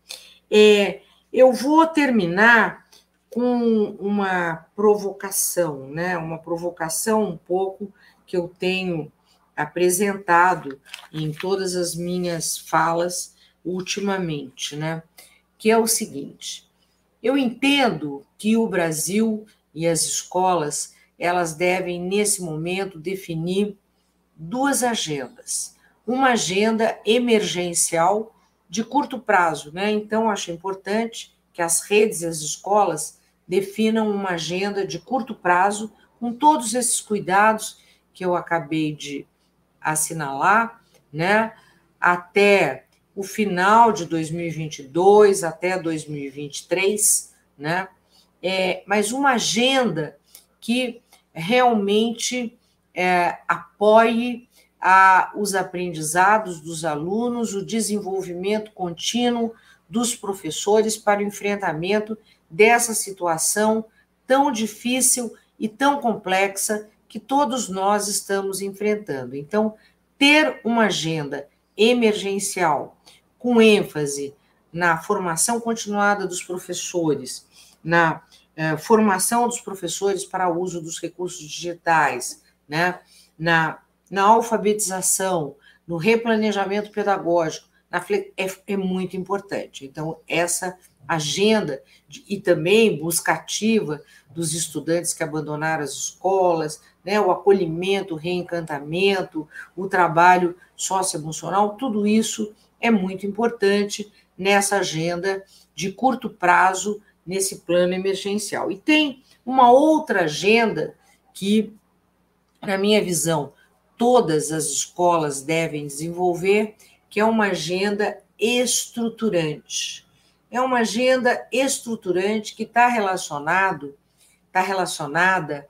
É, eu vou terminar com uma provocação, né? Uma provocação um pouco que eu tenho apresentado em todas as minhas falas ultimamente, né? Que é o seguinte: eu entendo que o Brasil e as escolas elas devem nesse momento definir duas agendas. Uma agenda emergencial de curto prazo, né? Então acho importante que as redes e as escolas definam uma agenda de curto prazo com todos esses cuidados que eu acabei de assinalar, né? Até o final de 2022 até 2023, né? É, mas uma agenda que realmente é, apoie a, os aprendizados dos alunos, o desenvolvimento contínuo dos professores para o enfrentamento dessa situação tão difícil e tão complexa que todos nós estamos enfrentando. Então, ter uma agenda emergencial com ênfase na formação continuada dos professores, na eh, formação dos professores para o uso dos recursos digitais, né, na, na alfabetização, no replanejamento pedagógico, na, é, é muito importante. Então, essa agenda de, e também busca ativa dos estudantes que abandonaram as escolas, né, o acolhimento, o reencantamento, o trabalho socioemocional, tudo isso é muito importante nessa agenda de curto prazo, nesse plano emergencial. E tem uma outra agenda que, na minha visão, todas as escolas devem desenvolver, que é uma agenda estruturante. É uma agenda estruturante que está relacionado, está relacionada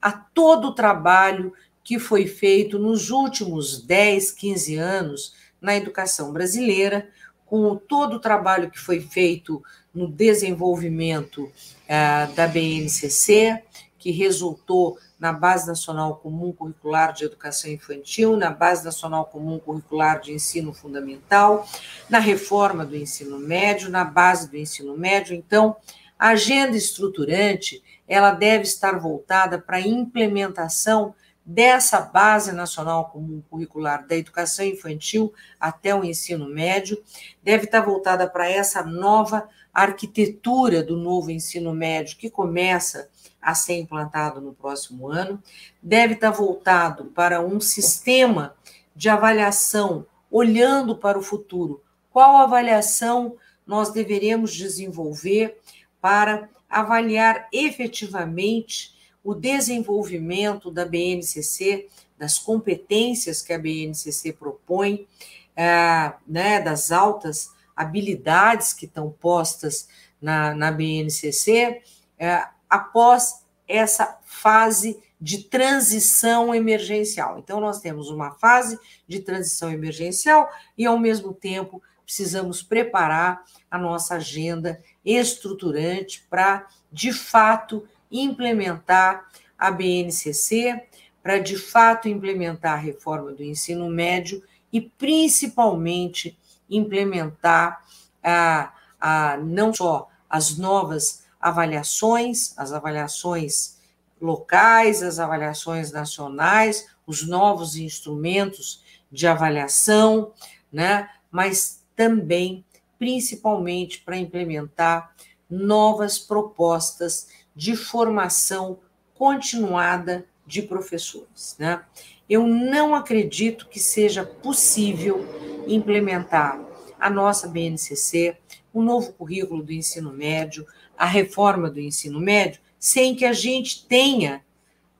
a todo o trabalho que foi feito nos últimos 10, 15 anos na educação brasileira, com todo o trabalho que foi feito no desenvolvimento uh, da BNCC, que resultou na Base Nacional Comum Curricular de Educação Infantil, na Base Nacional Comum Curricular de Ensino Fundamental, na reforma do ensino médio, na base do ensino médio. Então, a agenda estruturante, ela deve estar voltada para a implementação dessa Base Nacional Comum Curricular da Educação Infantil até o ensino médio, deve estar voltada para essa nova arquitetura do novo ensino médio que começa a ser implantado no próximo ano, deve estar voltado para um sistema de avaliação olhando para o futuro. Qual avaliação nós deveremos desenvolver para avaliar efetivamente o desenvolvimento da BNCC, das competências que a BNCC propõe, é, né, das altas habilidades que estão postas na, na BNCC, é, após essa fase de transição emergencial. Então, nós temos uma fase de transição emergencial e, ao mesmo tempo, precisamos preparar a nossa agenda estruturante para, de fato, implementar a BNCC, para, de fato, implementar a reforma do ensino médio e, principalmente, implementar a, a, não só as novas avaliações, as avaliações locais, as avaliações nacionais, os novos instrumentos de avaliação, né? mas também, principalmente, para implementar novas propostas de formação continuada de professores. Né? Eu não acredito que seja possível implementar a nossa BNCC, o novo currículo do ensino médio, a reforma do ensino médio sem que a gente tenha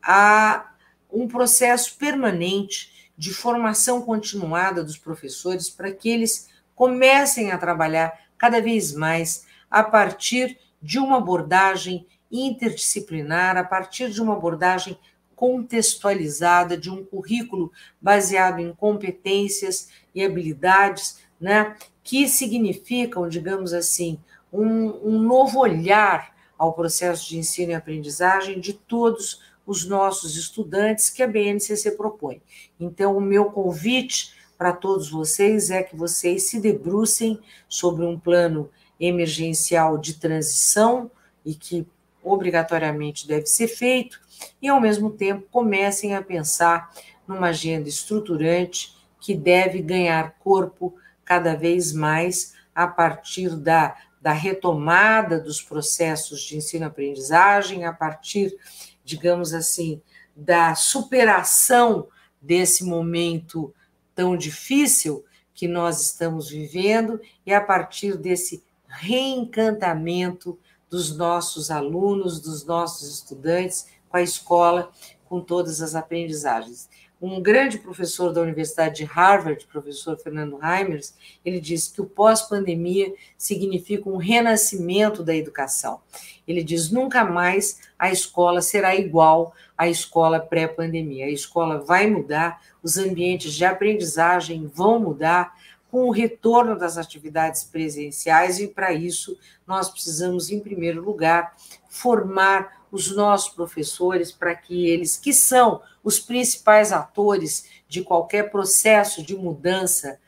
a, um processo permanente de formação continuada dos professores para que eles comecem a trabalhar cada vez mais a partir de uma abordagem interdisciplinar, a partir de uma abordagem contextualizada, de um currículo baseado em competências e habilidades, né, que significam, digamos assim, um, um novo olhar ao processo de ensino e aprendizagem de todos os nossos estudantes que a BNCC propõe. Então, o meu convite para todos vocês é que vocês se debrucem sobre um plano emergencial de transição e que obrigatoriamente deve ser feito, e ao mesmo tempo comecem a pensar numa agenda estruturante que deve ganhar corpo cada vez mais a partir da da retomada dos processos de ensino-aprendizagem, a partir, digamos assim, da superação desse momento tão difícil que nós estamos vivendo e a partir desse reencantamento dos nossos alunos, dos nossos estudantes com a escola, com todas as aprendizagens um grande professor da Universidade de Harvard, professor Fernando Reimers, ele disse que o pós-pandemia significa um renascimento da educação. Ele diz nunca mais a escola será igual à escola pré-pandemia. A escola vai mudar, os ambientes de aprendizagem vão mudar com o retorno das atividades presenciais e para isso nós precisamos em primeiro lugar formar os nossos professores para que eles, que são os principais atores de qualquer processo de mudança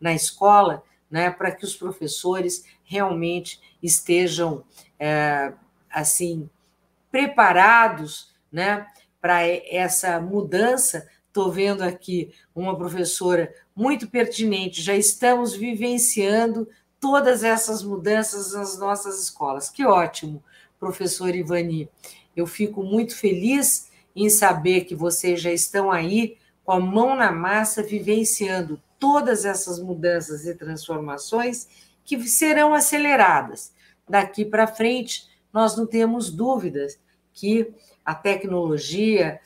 na escola, né, para que os professores realmente estejam é, assim preparados, né, para essa mudança. Estou vendo aqui uma professora muito pertinente. Já estamos vivenciando todas essas mudanças nas nossas escolas. Que ótimo! Professor Ivani. Eu fico muito feliz em saber que vocês já estão aí com a mão na massa, vivenciando todas essas mudanças e transformações que serão aceleradas. Daqui para frente, nós não temos dúvidas que a tecnologia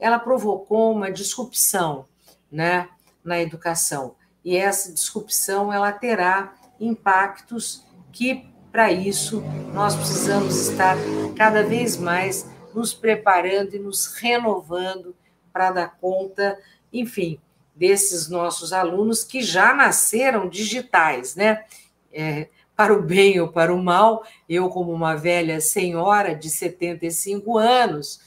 ela provocou uma disrupção né, na educação. E essa disrupção ela terá impactos que para isso, nós precisamos estar cada vez mais nos preparando e nos renovando para dar conta, enfim, desses nossos alunos que já nasceram digitais, né? É, para o bem ou para o mal, eu, como uma velha senhora de 75 anos,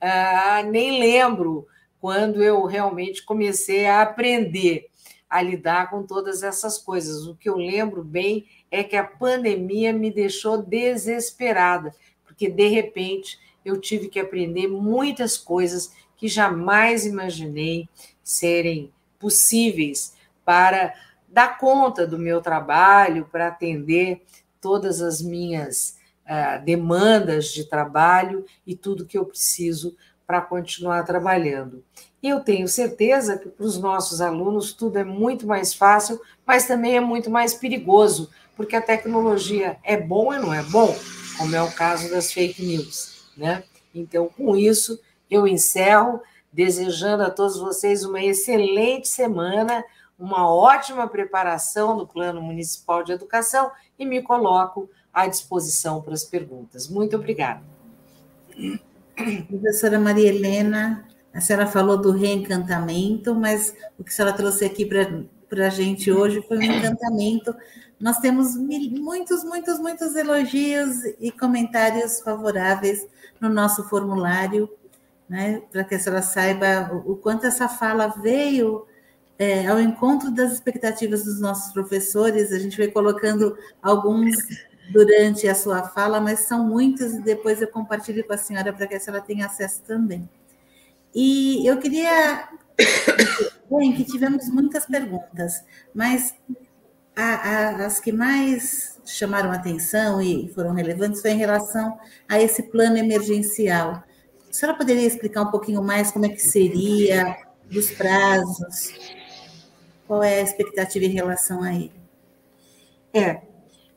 ah, nem lembro quando eu realmente comecei a aprender a lidar com todas essas coisas. O que eu lembro bem é que a pandemia me deixou desesperada, porque de repente eu tive que aprender muitas coisas que jamais imaginei serem possíveis para dar conta do meu trabalho, para atender todas as minhas uh, demandas de trabalho e tudo que eu preciso para continuar trabalhando. E eu tenho certeza que para os nossos alunos tudo é muito mais fácil, mas também é muito mais perigoso, porque a tecnologia é bom e não é bom, como é o caso das fake news. Né? Então, com isso, eu encerro desejando a todos vocês uma excelente semana, uma ótima preparação do Plano Municipal de Educação e me coloco à disposição para as perguntas. Muito obrigada. Professora Maria Helena, a senhora falou do reencantamento, mas o que a senhora trouxe aqui para a gente hoje foi um encantamento. Nós temos muitos, muitos, muitos elogios e comentários favoráveis no nosso formulário, né, para que a senhora saiba o, o quanto essa fala veio é, ao encontro das expectativas dos nossos professores. A gente vai colocando alguns durante a sua fala, mas são muitos e depois eu compartilho com a senhora para que a senhora tenha acesso também. E eu queria bem que tivemos muitas perguntas, mas a, a, as que mais chamaram atenção e foram relevantes foi em relação a esse plano emergencial. A senhora poderia explicar um pouquinho mais como é que seria, dos prazos? Qual é a expectativa em relação a ele? É,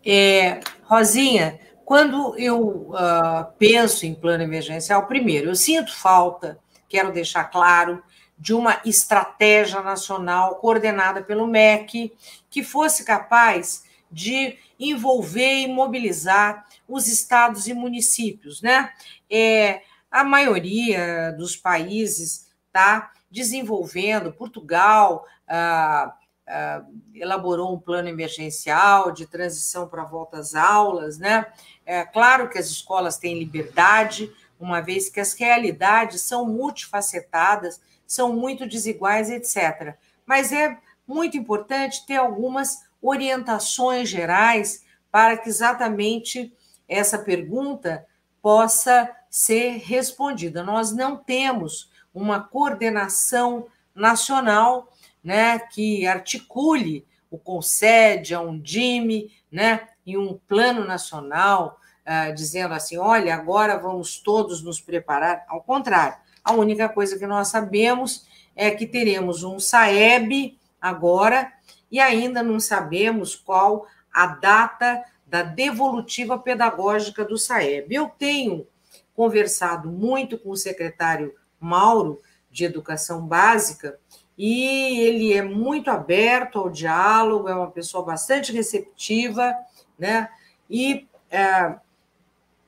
é Rosinha, quando eu uh, penso em plano emergencial, primeiro, eu sinto falta quero deixar claro, de uma estratégia nacional coordenada pelo MEC, que fosse capaz de envolver e mobilizar os estados e municípios, né? É, a maioria dos países está desenvolvendo, Portugal ah, ah, elaborou um plano emergencial de transição para volta às aulas, né? É claro que as escolas têm liberdade, uma vez que as realidades são multifacetadas, são muito desiguais, etc. Mas é muito importante ter algumas orientações gerais para que exatamente essa pergunta possa ser respondida. Nós não temos uma coordenação nacional né, que articule o CONSED, a Undime, né, e um plano nacional uh, dizendo assim: olha, agora vamos todos nos preparar. Ao contrário, a única coisa que nós sabemos é que teremos um SAEB agora e ainda não sabemos qual a data da devolutiva pedagógica do SAEB. Eu tenho conversado muito com o secretário Mauro de Educação Básica e ele é muito aberto ao diálogo, é uma pessoa bastante receptiva, né? E é,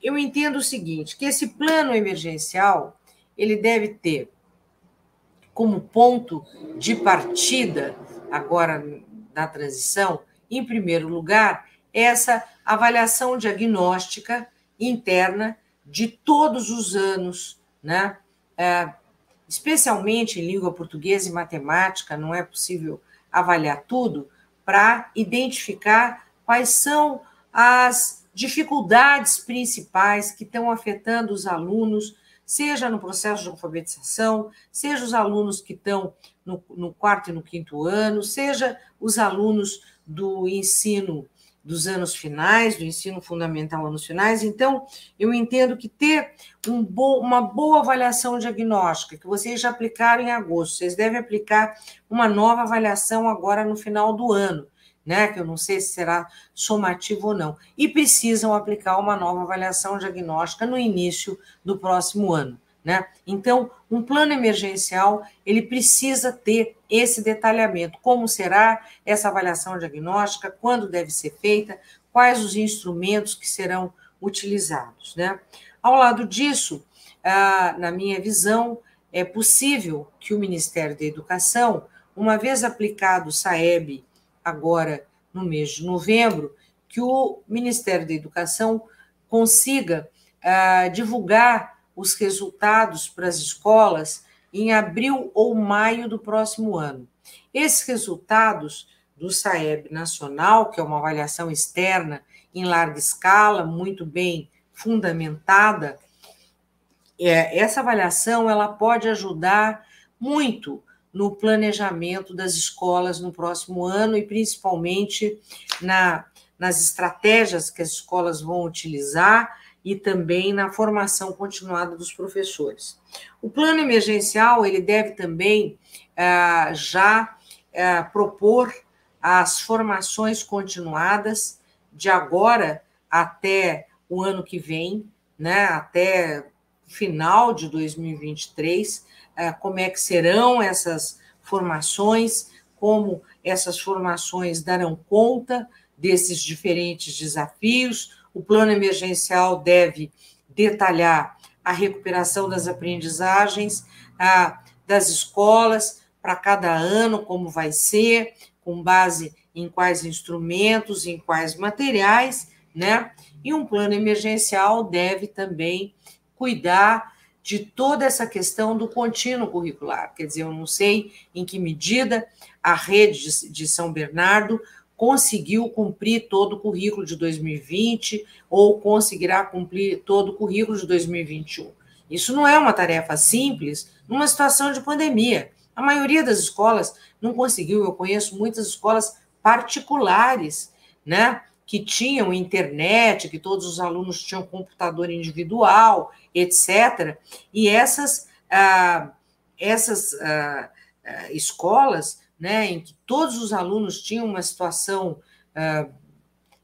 eu entendo o seguinte, que esse plano emergencial ele deve ter como ponto de partida agora na transição, em primeiro lugar, essa avaliação diagnóstica interna de todos os anos, né? É, especialmente em língua portuguesa e matemática, não é possível avaliar tudo, para identificar quais são as dificuldades principais que estão afetando os alunos, seja no processo de alfabetização, seja os alunos que estão no, no quarto e no quinto ano, seja os alunos do ensino dos anos finais, do ensino fundamental anos finais. Então, eu entendo que ter um bo uma boa avaliação diagnóstica, que vocês já aplicaram em agosto, vocês devem aplicar uma nova avaliação agora no final do ano né, que eu não sei se será somativo ou não, e precisam aplicar uma nova avaliação diagnóstica no início do próximo ano. Né? Então, um plano emergencial ele precisa ter esse detalhamento: como será essa avaliação diagnóstica, quando deve ser feita, quais os instrumentos que serão utilizados. Né? Ao lado disso, ah, na minha visão, é possível que o Ministério da Educação, uma vez aplicado o SAEB agora no mês de novembro, que o Ministério da Educação consiga uh, divulgar os resultados para as escolas em abril ou maio do próximo ano. Esses resultados do SAEB Nacional, que é uma avaliação externa em larga escala, muito bem fundamentada, é, essa avaliação ela pode ajudar muito no planejamento das escolas no próximo ano e principalmente na, nas estratégias que as escolas vão utilizar e também na formação continuada dos professores. O plano emergencial ele deve também ah, já ah, propor as formações continuadas de agora até o ano que vem, né, até final de 2023, ah, como é que serão essas formações, como essas formações darão conta desses diferentes desafios. O plano emergencial deve detalhar a recuperação das aprendizagens a, das escolas para cada ano, como vai ser, com base em quais instrumentos, em quais materiais, né? E um plano emergencial deve também cuidar de toda essa questão do contínuo curricular. Quer dizer, eu não sei em que medida a rede de São Bernardo conseguiu cumprir todo o currículo de 2020 ou conseguirá cumprir todo o currículo de 2021. Isso não é uma tarefa simples numa situação de pandemia. A maioria das escolas não conseguiu. Eu conheço muitas escolas particulares, né, que tinham internet, que todos os alunos tinham computador individual, etc. E essas, ah, essas ah, ah, escolas né, em que todos os alunos tinham uma situação, ah,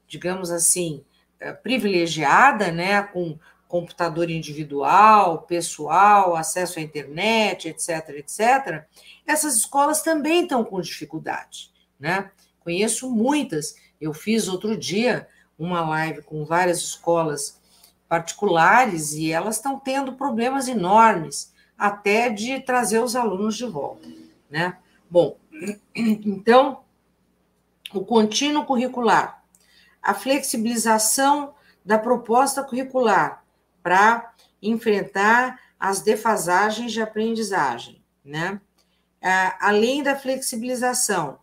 digamos assim, ah, privilegiada, né, com computador individual, pessoal, acesso à internet, etc., etc., essas escolas também estão com dificuldade, né? Conheço muitas. Eu fiz outro dia uma live com várias escolas particulares e elas estão tendo problemas enormes até de trazer os alunos de volta, né? Bom, então, o contínuo curricular, a flexibilização da proposta curricular para enfrentar as defasagens de aprendizagem, né? Além da flexibilização,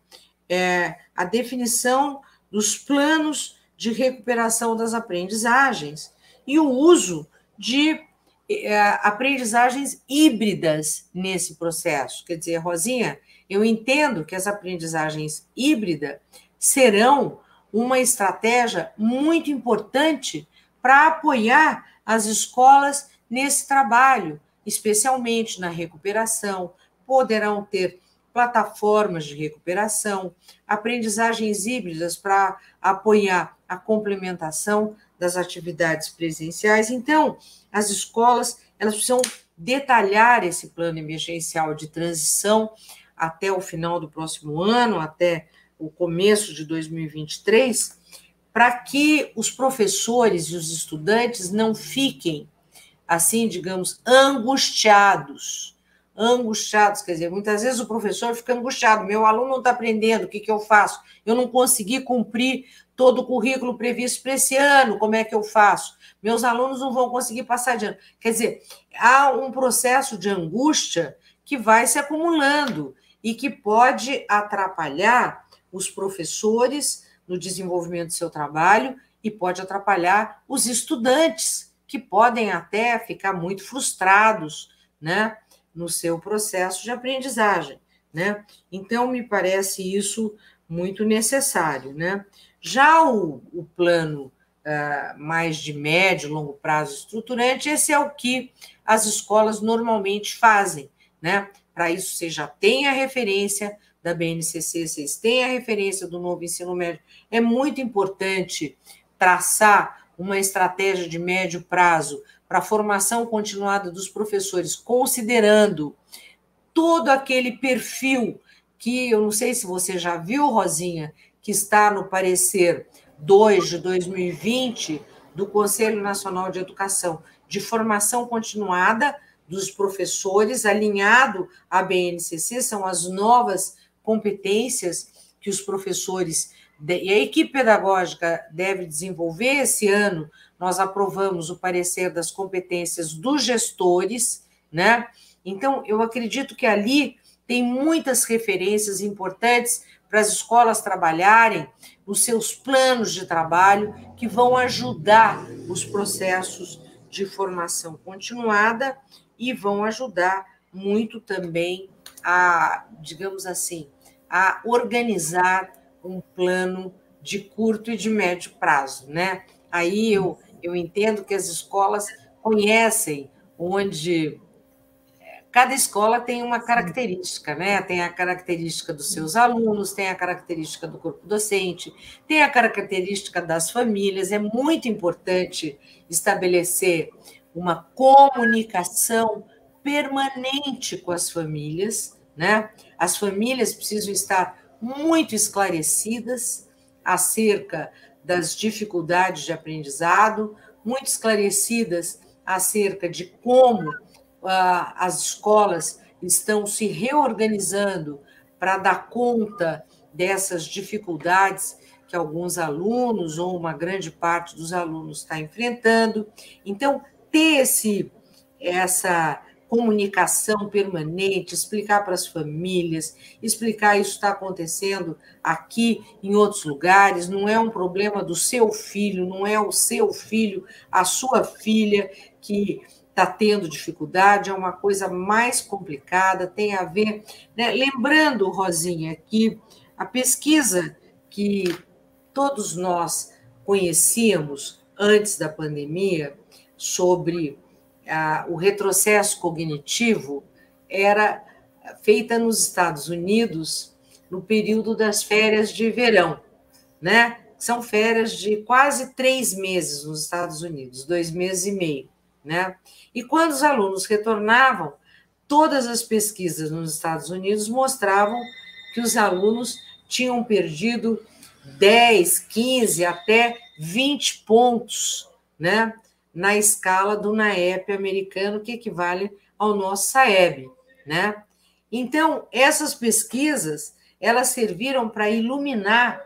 é, a definição dos planos de recuperação das aprendizagens e o uso de é, aprendizagens híbridas nesse processo. Quer dizer, Rosinha, eu entendo que as aprendizagens híbridas serão uma estratégia muito importante para apoiar as escolas nesse trabalho, especialmente na recuperação. Poderão ter plataformas de recuperação, aprendizagens híbridas para apoiar a complementação das atividades presenciais. Então, as escolas elas precisam detalhar esse plano emergencial de transição até o final do próximo ano, até o começo de 2023, para que os professores e os estudantes não fiquem, assim, digamos, angustiados. Angustiados, quer dizer, muitas vezes o professor fica angustiado, meu aluno não está aprendendo, o que, que eu faço? Eu não consegui cumprir todo o currículo previsto para esse ano, como é que eu faço? Meus alunos não vão conseguir passar de ano. Quer dizer, há um processo de angústia que vai se acumulando e que pode atrapalhar os professores no desenvolvimento do seu trabalho e pode atrapalhar os estudantes, que podem até ficar muito frustrados, né, no seu processo de aprendizagem, né? Então me parece isso muito necessário, né? Já o, o plano uh, mais de médio, longo prazo estruturante, esse é o que as escolas normalmente fazem, né? Para isso, você já tem a referência da BNCC, vocês têm a referência do novo ensino médio. É muito importante traçar uma estratégia de médio prazo para a formação continuada dos professores, considerando todo aquele perfil que eu não sei se você já viu, Rosinha, que está no parecer 2 de 2020 do Conselho Nacional de Educação, de formação continuada dos professores, alinhado à BNCC, são as novas competências que os professores e a equipe pedagógica deve desenvolver esse ano. Nós aprovamos o parecer das competências dos gestores, né? Então, eu acredito que ali tem muitas referências importantes para as escolas trabalharem nos seus planos de trabalho que vão ajudar os processos de formação continuada e vão ajudar muito também a, digamos assim, a organizar um plano de curto e de médio prazo, né? Aí eu, eu entendo que as escolas conhecem onde cada escola tem uma característica, né? Tem a característica dos seus alunos, tem a característica do corpo docente, tem a característica das famílias. É muito importante estabelecer uma comunicação permanente com as famílias, né? As famílias precisam estar muito esclarecidas acerca das dificuldades de aprendizado, muito esclarecidas acerca de como ah, as escolas estão se reorganizando para dar conta dessas dificuldades que alguns alunos ou uma grande parte dos alunos está enfrentando. Então, ter esse, essa comunicação permanente, explicar para as famílias, explicar isso está acontecendo aqui em outros lugares, não é um problema do seu filho, não é o seu filho, a sua filha que está tendo dificuldade, é uma coisa mais complicada, tem a ver. Né? Lembrando, Rosinha, que a pesquisa que todos nós conhecíamos antes da pandemia sobre o retrocesso cognitivo era feita nos Estados Unidos no período das férias de verão, né? São férias de quase três meses nos Estados Unidos, dois meses e meio, né? E quando os alunos retornavam, todas as pesquisas nos Estados Unidos mostravam que os alunos tinham perdido 10, 15, até 20 pontos, né? Na escala do NAEP americano, que equivale ao nosso SAEB, né? Então, essas pesquisas, elas serviram para iluminar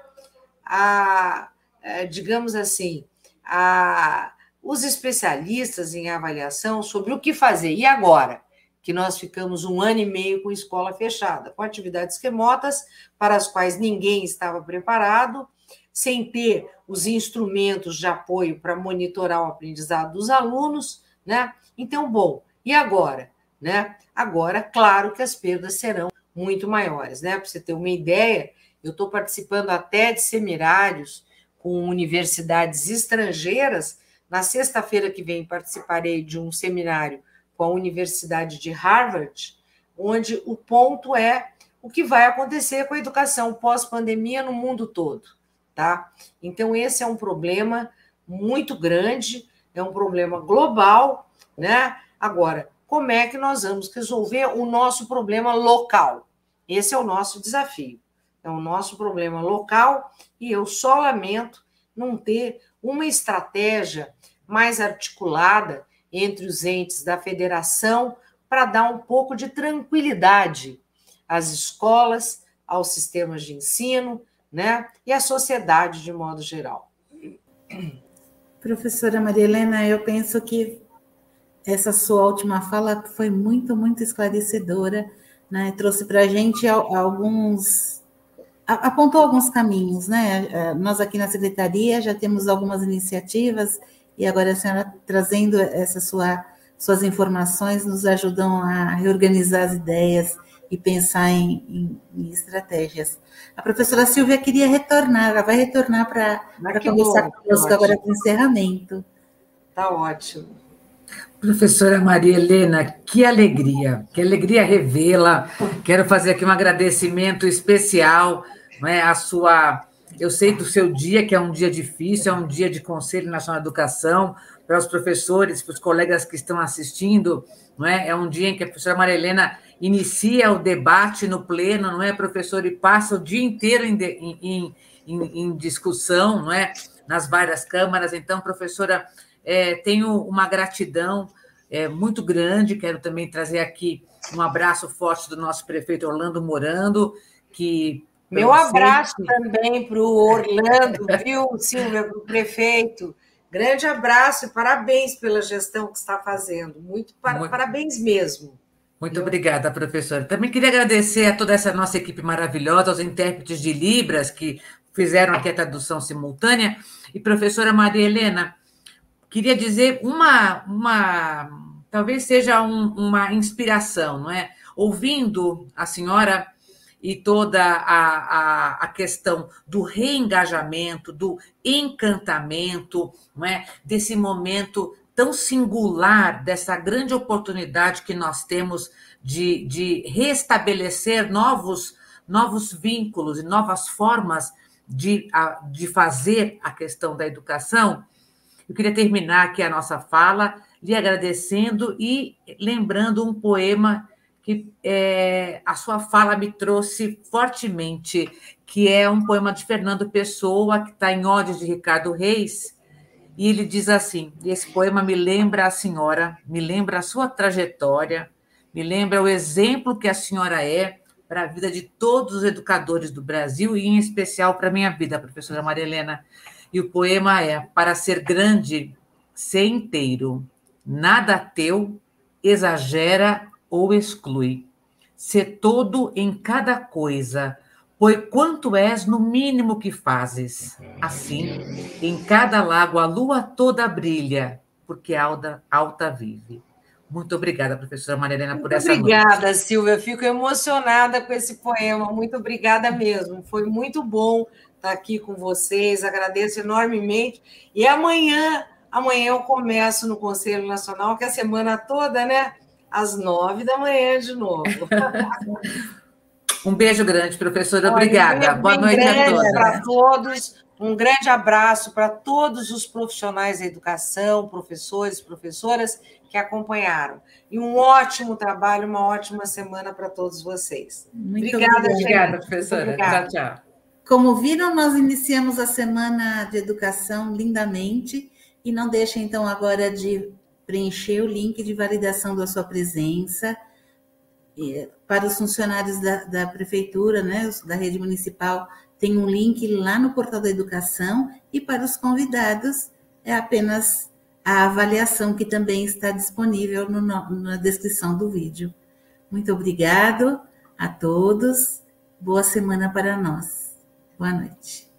a, a, digamos assim, a, os especialistas em avaliação sobre o que fazer. E agora? Que nós ficamos um ano e meio com escola fechada, com atividades remotas para as quais ninguém estava preparado, sem ter os instrumentos de apoio para monitorar o aprendizado dos alunos, né? Então, bom, e agora? Né? Agora, claro que as perdas serão muito maiores, né? Para você ter uma ideia, eu estou participando até de seminários com universidades estrangeiras. Na sexta-feira que vem participarei de um seminário com a Universidade de Harvard, onde o ponto é o que vai acontecer com a educação pós-pandemia no mundo todo tá? Então, esse é um problema muito grande, é um problema global, né? Agora, como é que nós vamos resolver o nosso problema local? Esse é o nosso desafio. É o nosso problema local e eu só lamento não ter uma estratégia mais articulada entre os entes da federação para dar um pouco de tranquilidade às escolas, aos sistemas de ensino, né? E a sociedade de modo geral. Professora Maria Helena, eu penso que essa sua última fala foi muito, muito esclarecedora, né? Trouxe para a gente alguns, apontou alguns caminhos, né? É, nós aqui na secretaria já temos algumas iniciativas e agora a senhora trazendo essa sua suas informações nos ajudam a reorganizar as ideias e pensar em, em, em, estratégias. A professora Silvia queria retornar, ela vai retornar para conversar conosco agora com o encerramento. Está ótimo. Professora Maria Helena, que alegria, que alegria revê-la. Quero fazer aqui um agradecimento especial né, à sua. Eu sei do seu dia, que é um dia difícil, é um dia de Conselho Nacional de Educação, para os professores, para os colegas que estão assistindo, não é? É um dia em que a professora Maria Helena inicia o debate no pleno, não é, professor? E passa o dia inteiro em, em, em, em discussão, não é? Nas várias câmaras. Então, professora, é, tenho uma gratidão é, muito grande. Quero também trazer aqui um abraço forte do nosso prefeito Orlando Morando, que Meu abraço também para o Orlando, viu, Silvia, para o prefeito. Grande abraço e parabéns pela gestão que está fazendo. Muito, par Muito... parabéns mesmo. Muito obrigada, professora. Também queria agradecer a toda essa nossa equipe maravilhosa, aos intérpretes de Libras que fizeram aqui a tradução simultânea. E professora Maria Helena, queria dizer uma, uma talvez seja um, uma inspiração, não é? Ouvindo a senhora e toda a, a, a, questão do reengajamento, do encantamento, não é? desse momento tão singular, dessa grande oportunidade que nós temos de, de restabelecer novos, novos vínculos e novas formas de, de fazer a questão da educação. Eu queria terminar aqui a nossa fala lhe agradecendo e lembrando um poema que é, a sua fala me trouxe fortemente, que é um poema de Fernando Pessoa, que está em ódio de Ricardo Reis, e ele diz assim: esse poema me lembra a senhora, me lembra a sua trajetória, me lembra o exemplo que a senhora é para a vida de todos os educadores do Brasil e, em especial, para a minha vida, professora Maria Helena. E o poema é: Para ser grande, ser inteiro, nada teu exagera ou exclui. Se todo em cada coisa, pois quanto és no mínimo que fazes. Assim, em cada lago a lua toda brilha, porque alta, alta vive. Muito obrigada, professora Maria Helena, por essa obrigada, noite. Silvia. Fico emocionada com esse poema. Muito obrigada mesmo. Foi muito bom estar aqui com vocês. Agradeço enormemente. E amanhã, amanhã eu começo no Conselho Nacional, que é a semana toda, né? às nove da manhã de novo. Um beijo grande, professora. Obrigada. Um Boa noite a todos. Para todos. Um grande abraço para todos os profissionais da educação, professores, professoras que acompanharam. E um ótimo trabalho, uma ótima semana para todos vocês. Muito obrigada, obrigada professora. Obrigada. Tchau, tchau. Como viram, nós iniciamos a semana de educação lindamente e não deixem então agora de preencher o link de validação da sua presença. Para os funcionários da, da prefeitura, né, da rede municipal, tem um link lá no portal da educação, e para os convidados é apenas a avaliação que também está disponível no, na descrição do vídeo. Muito obrigado a todos. Boa semana para nós. Boa noite.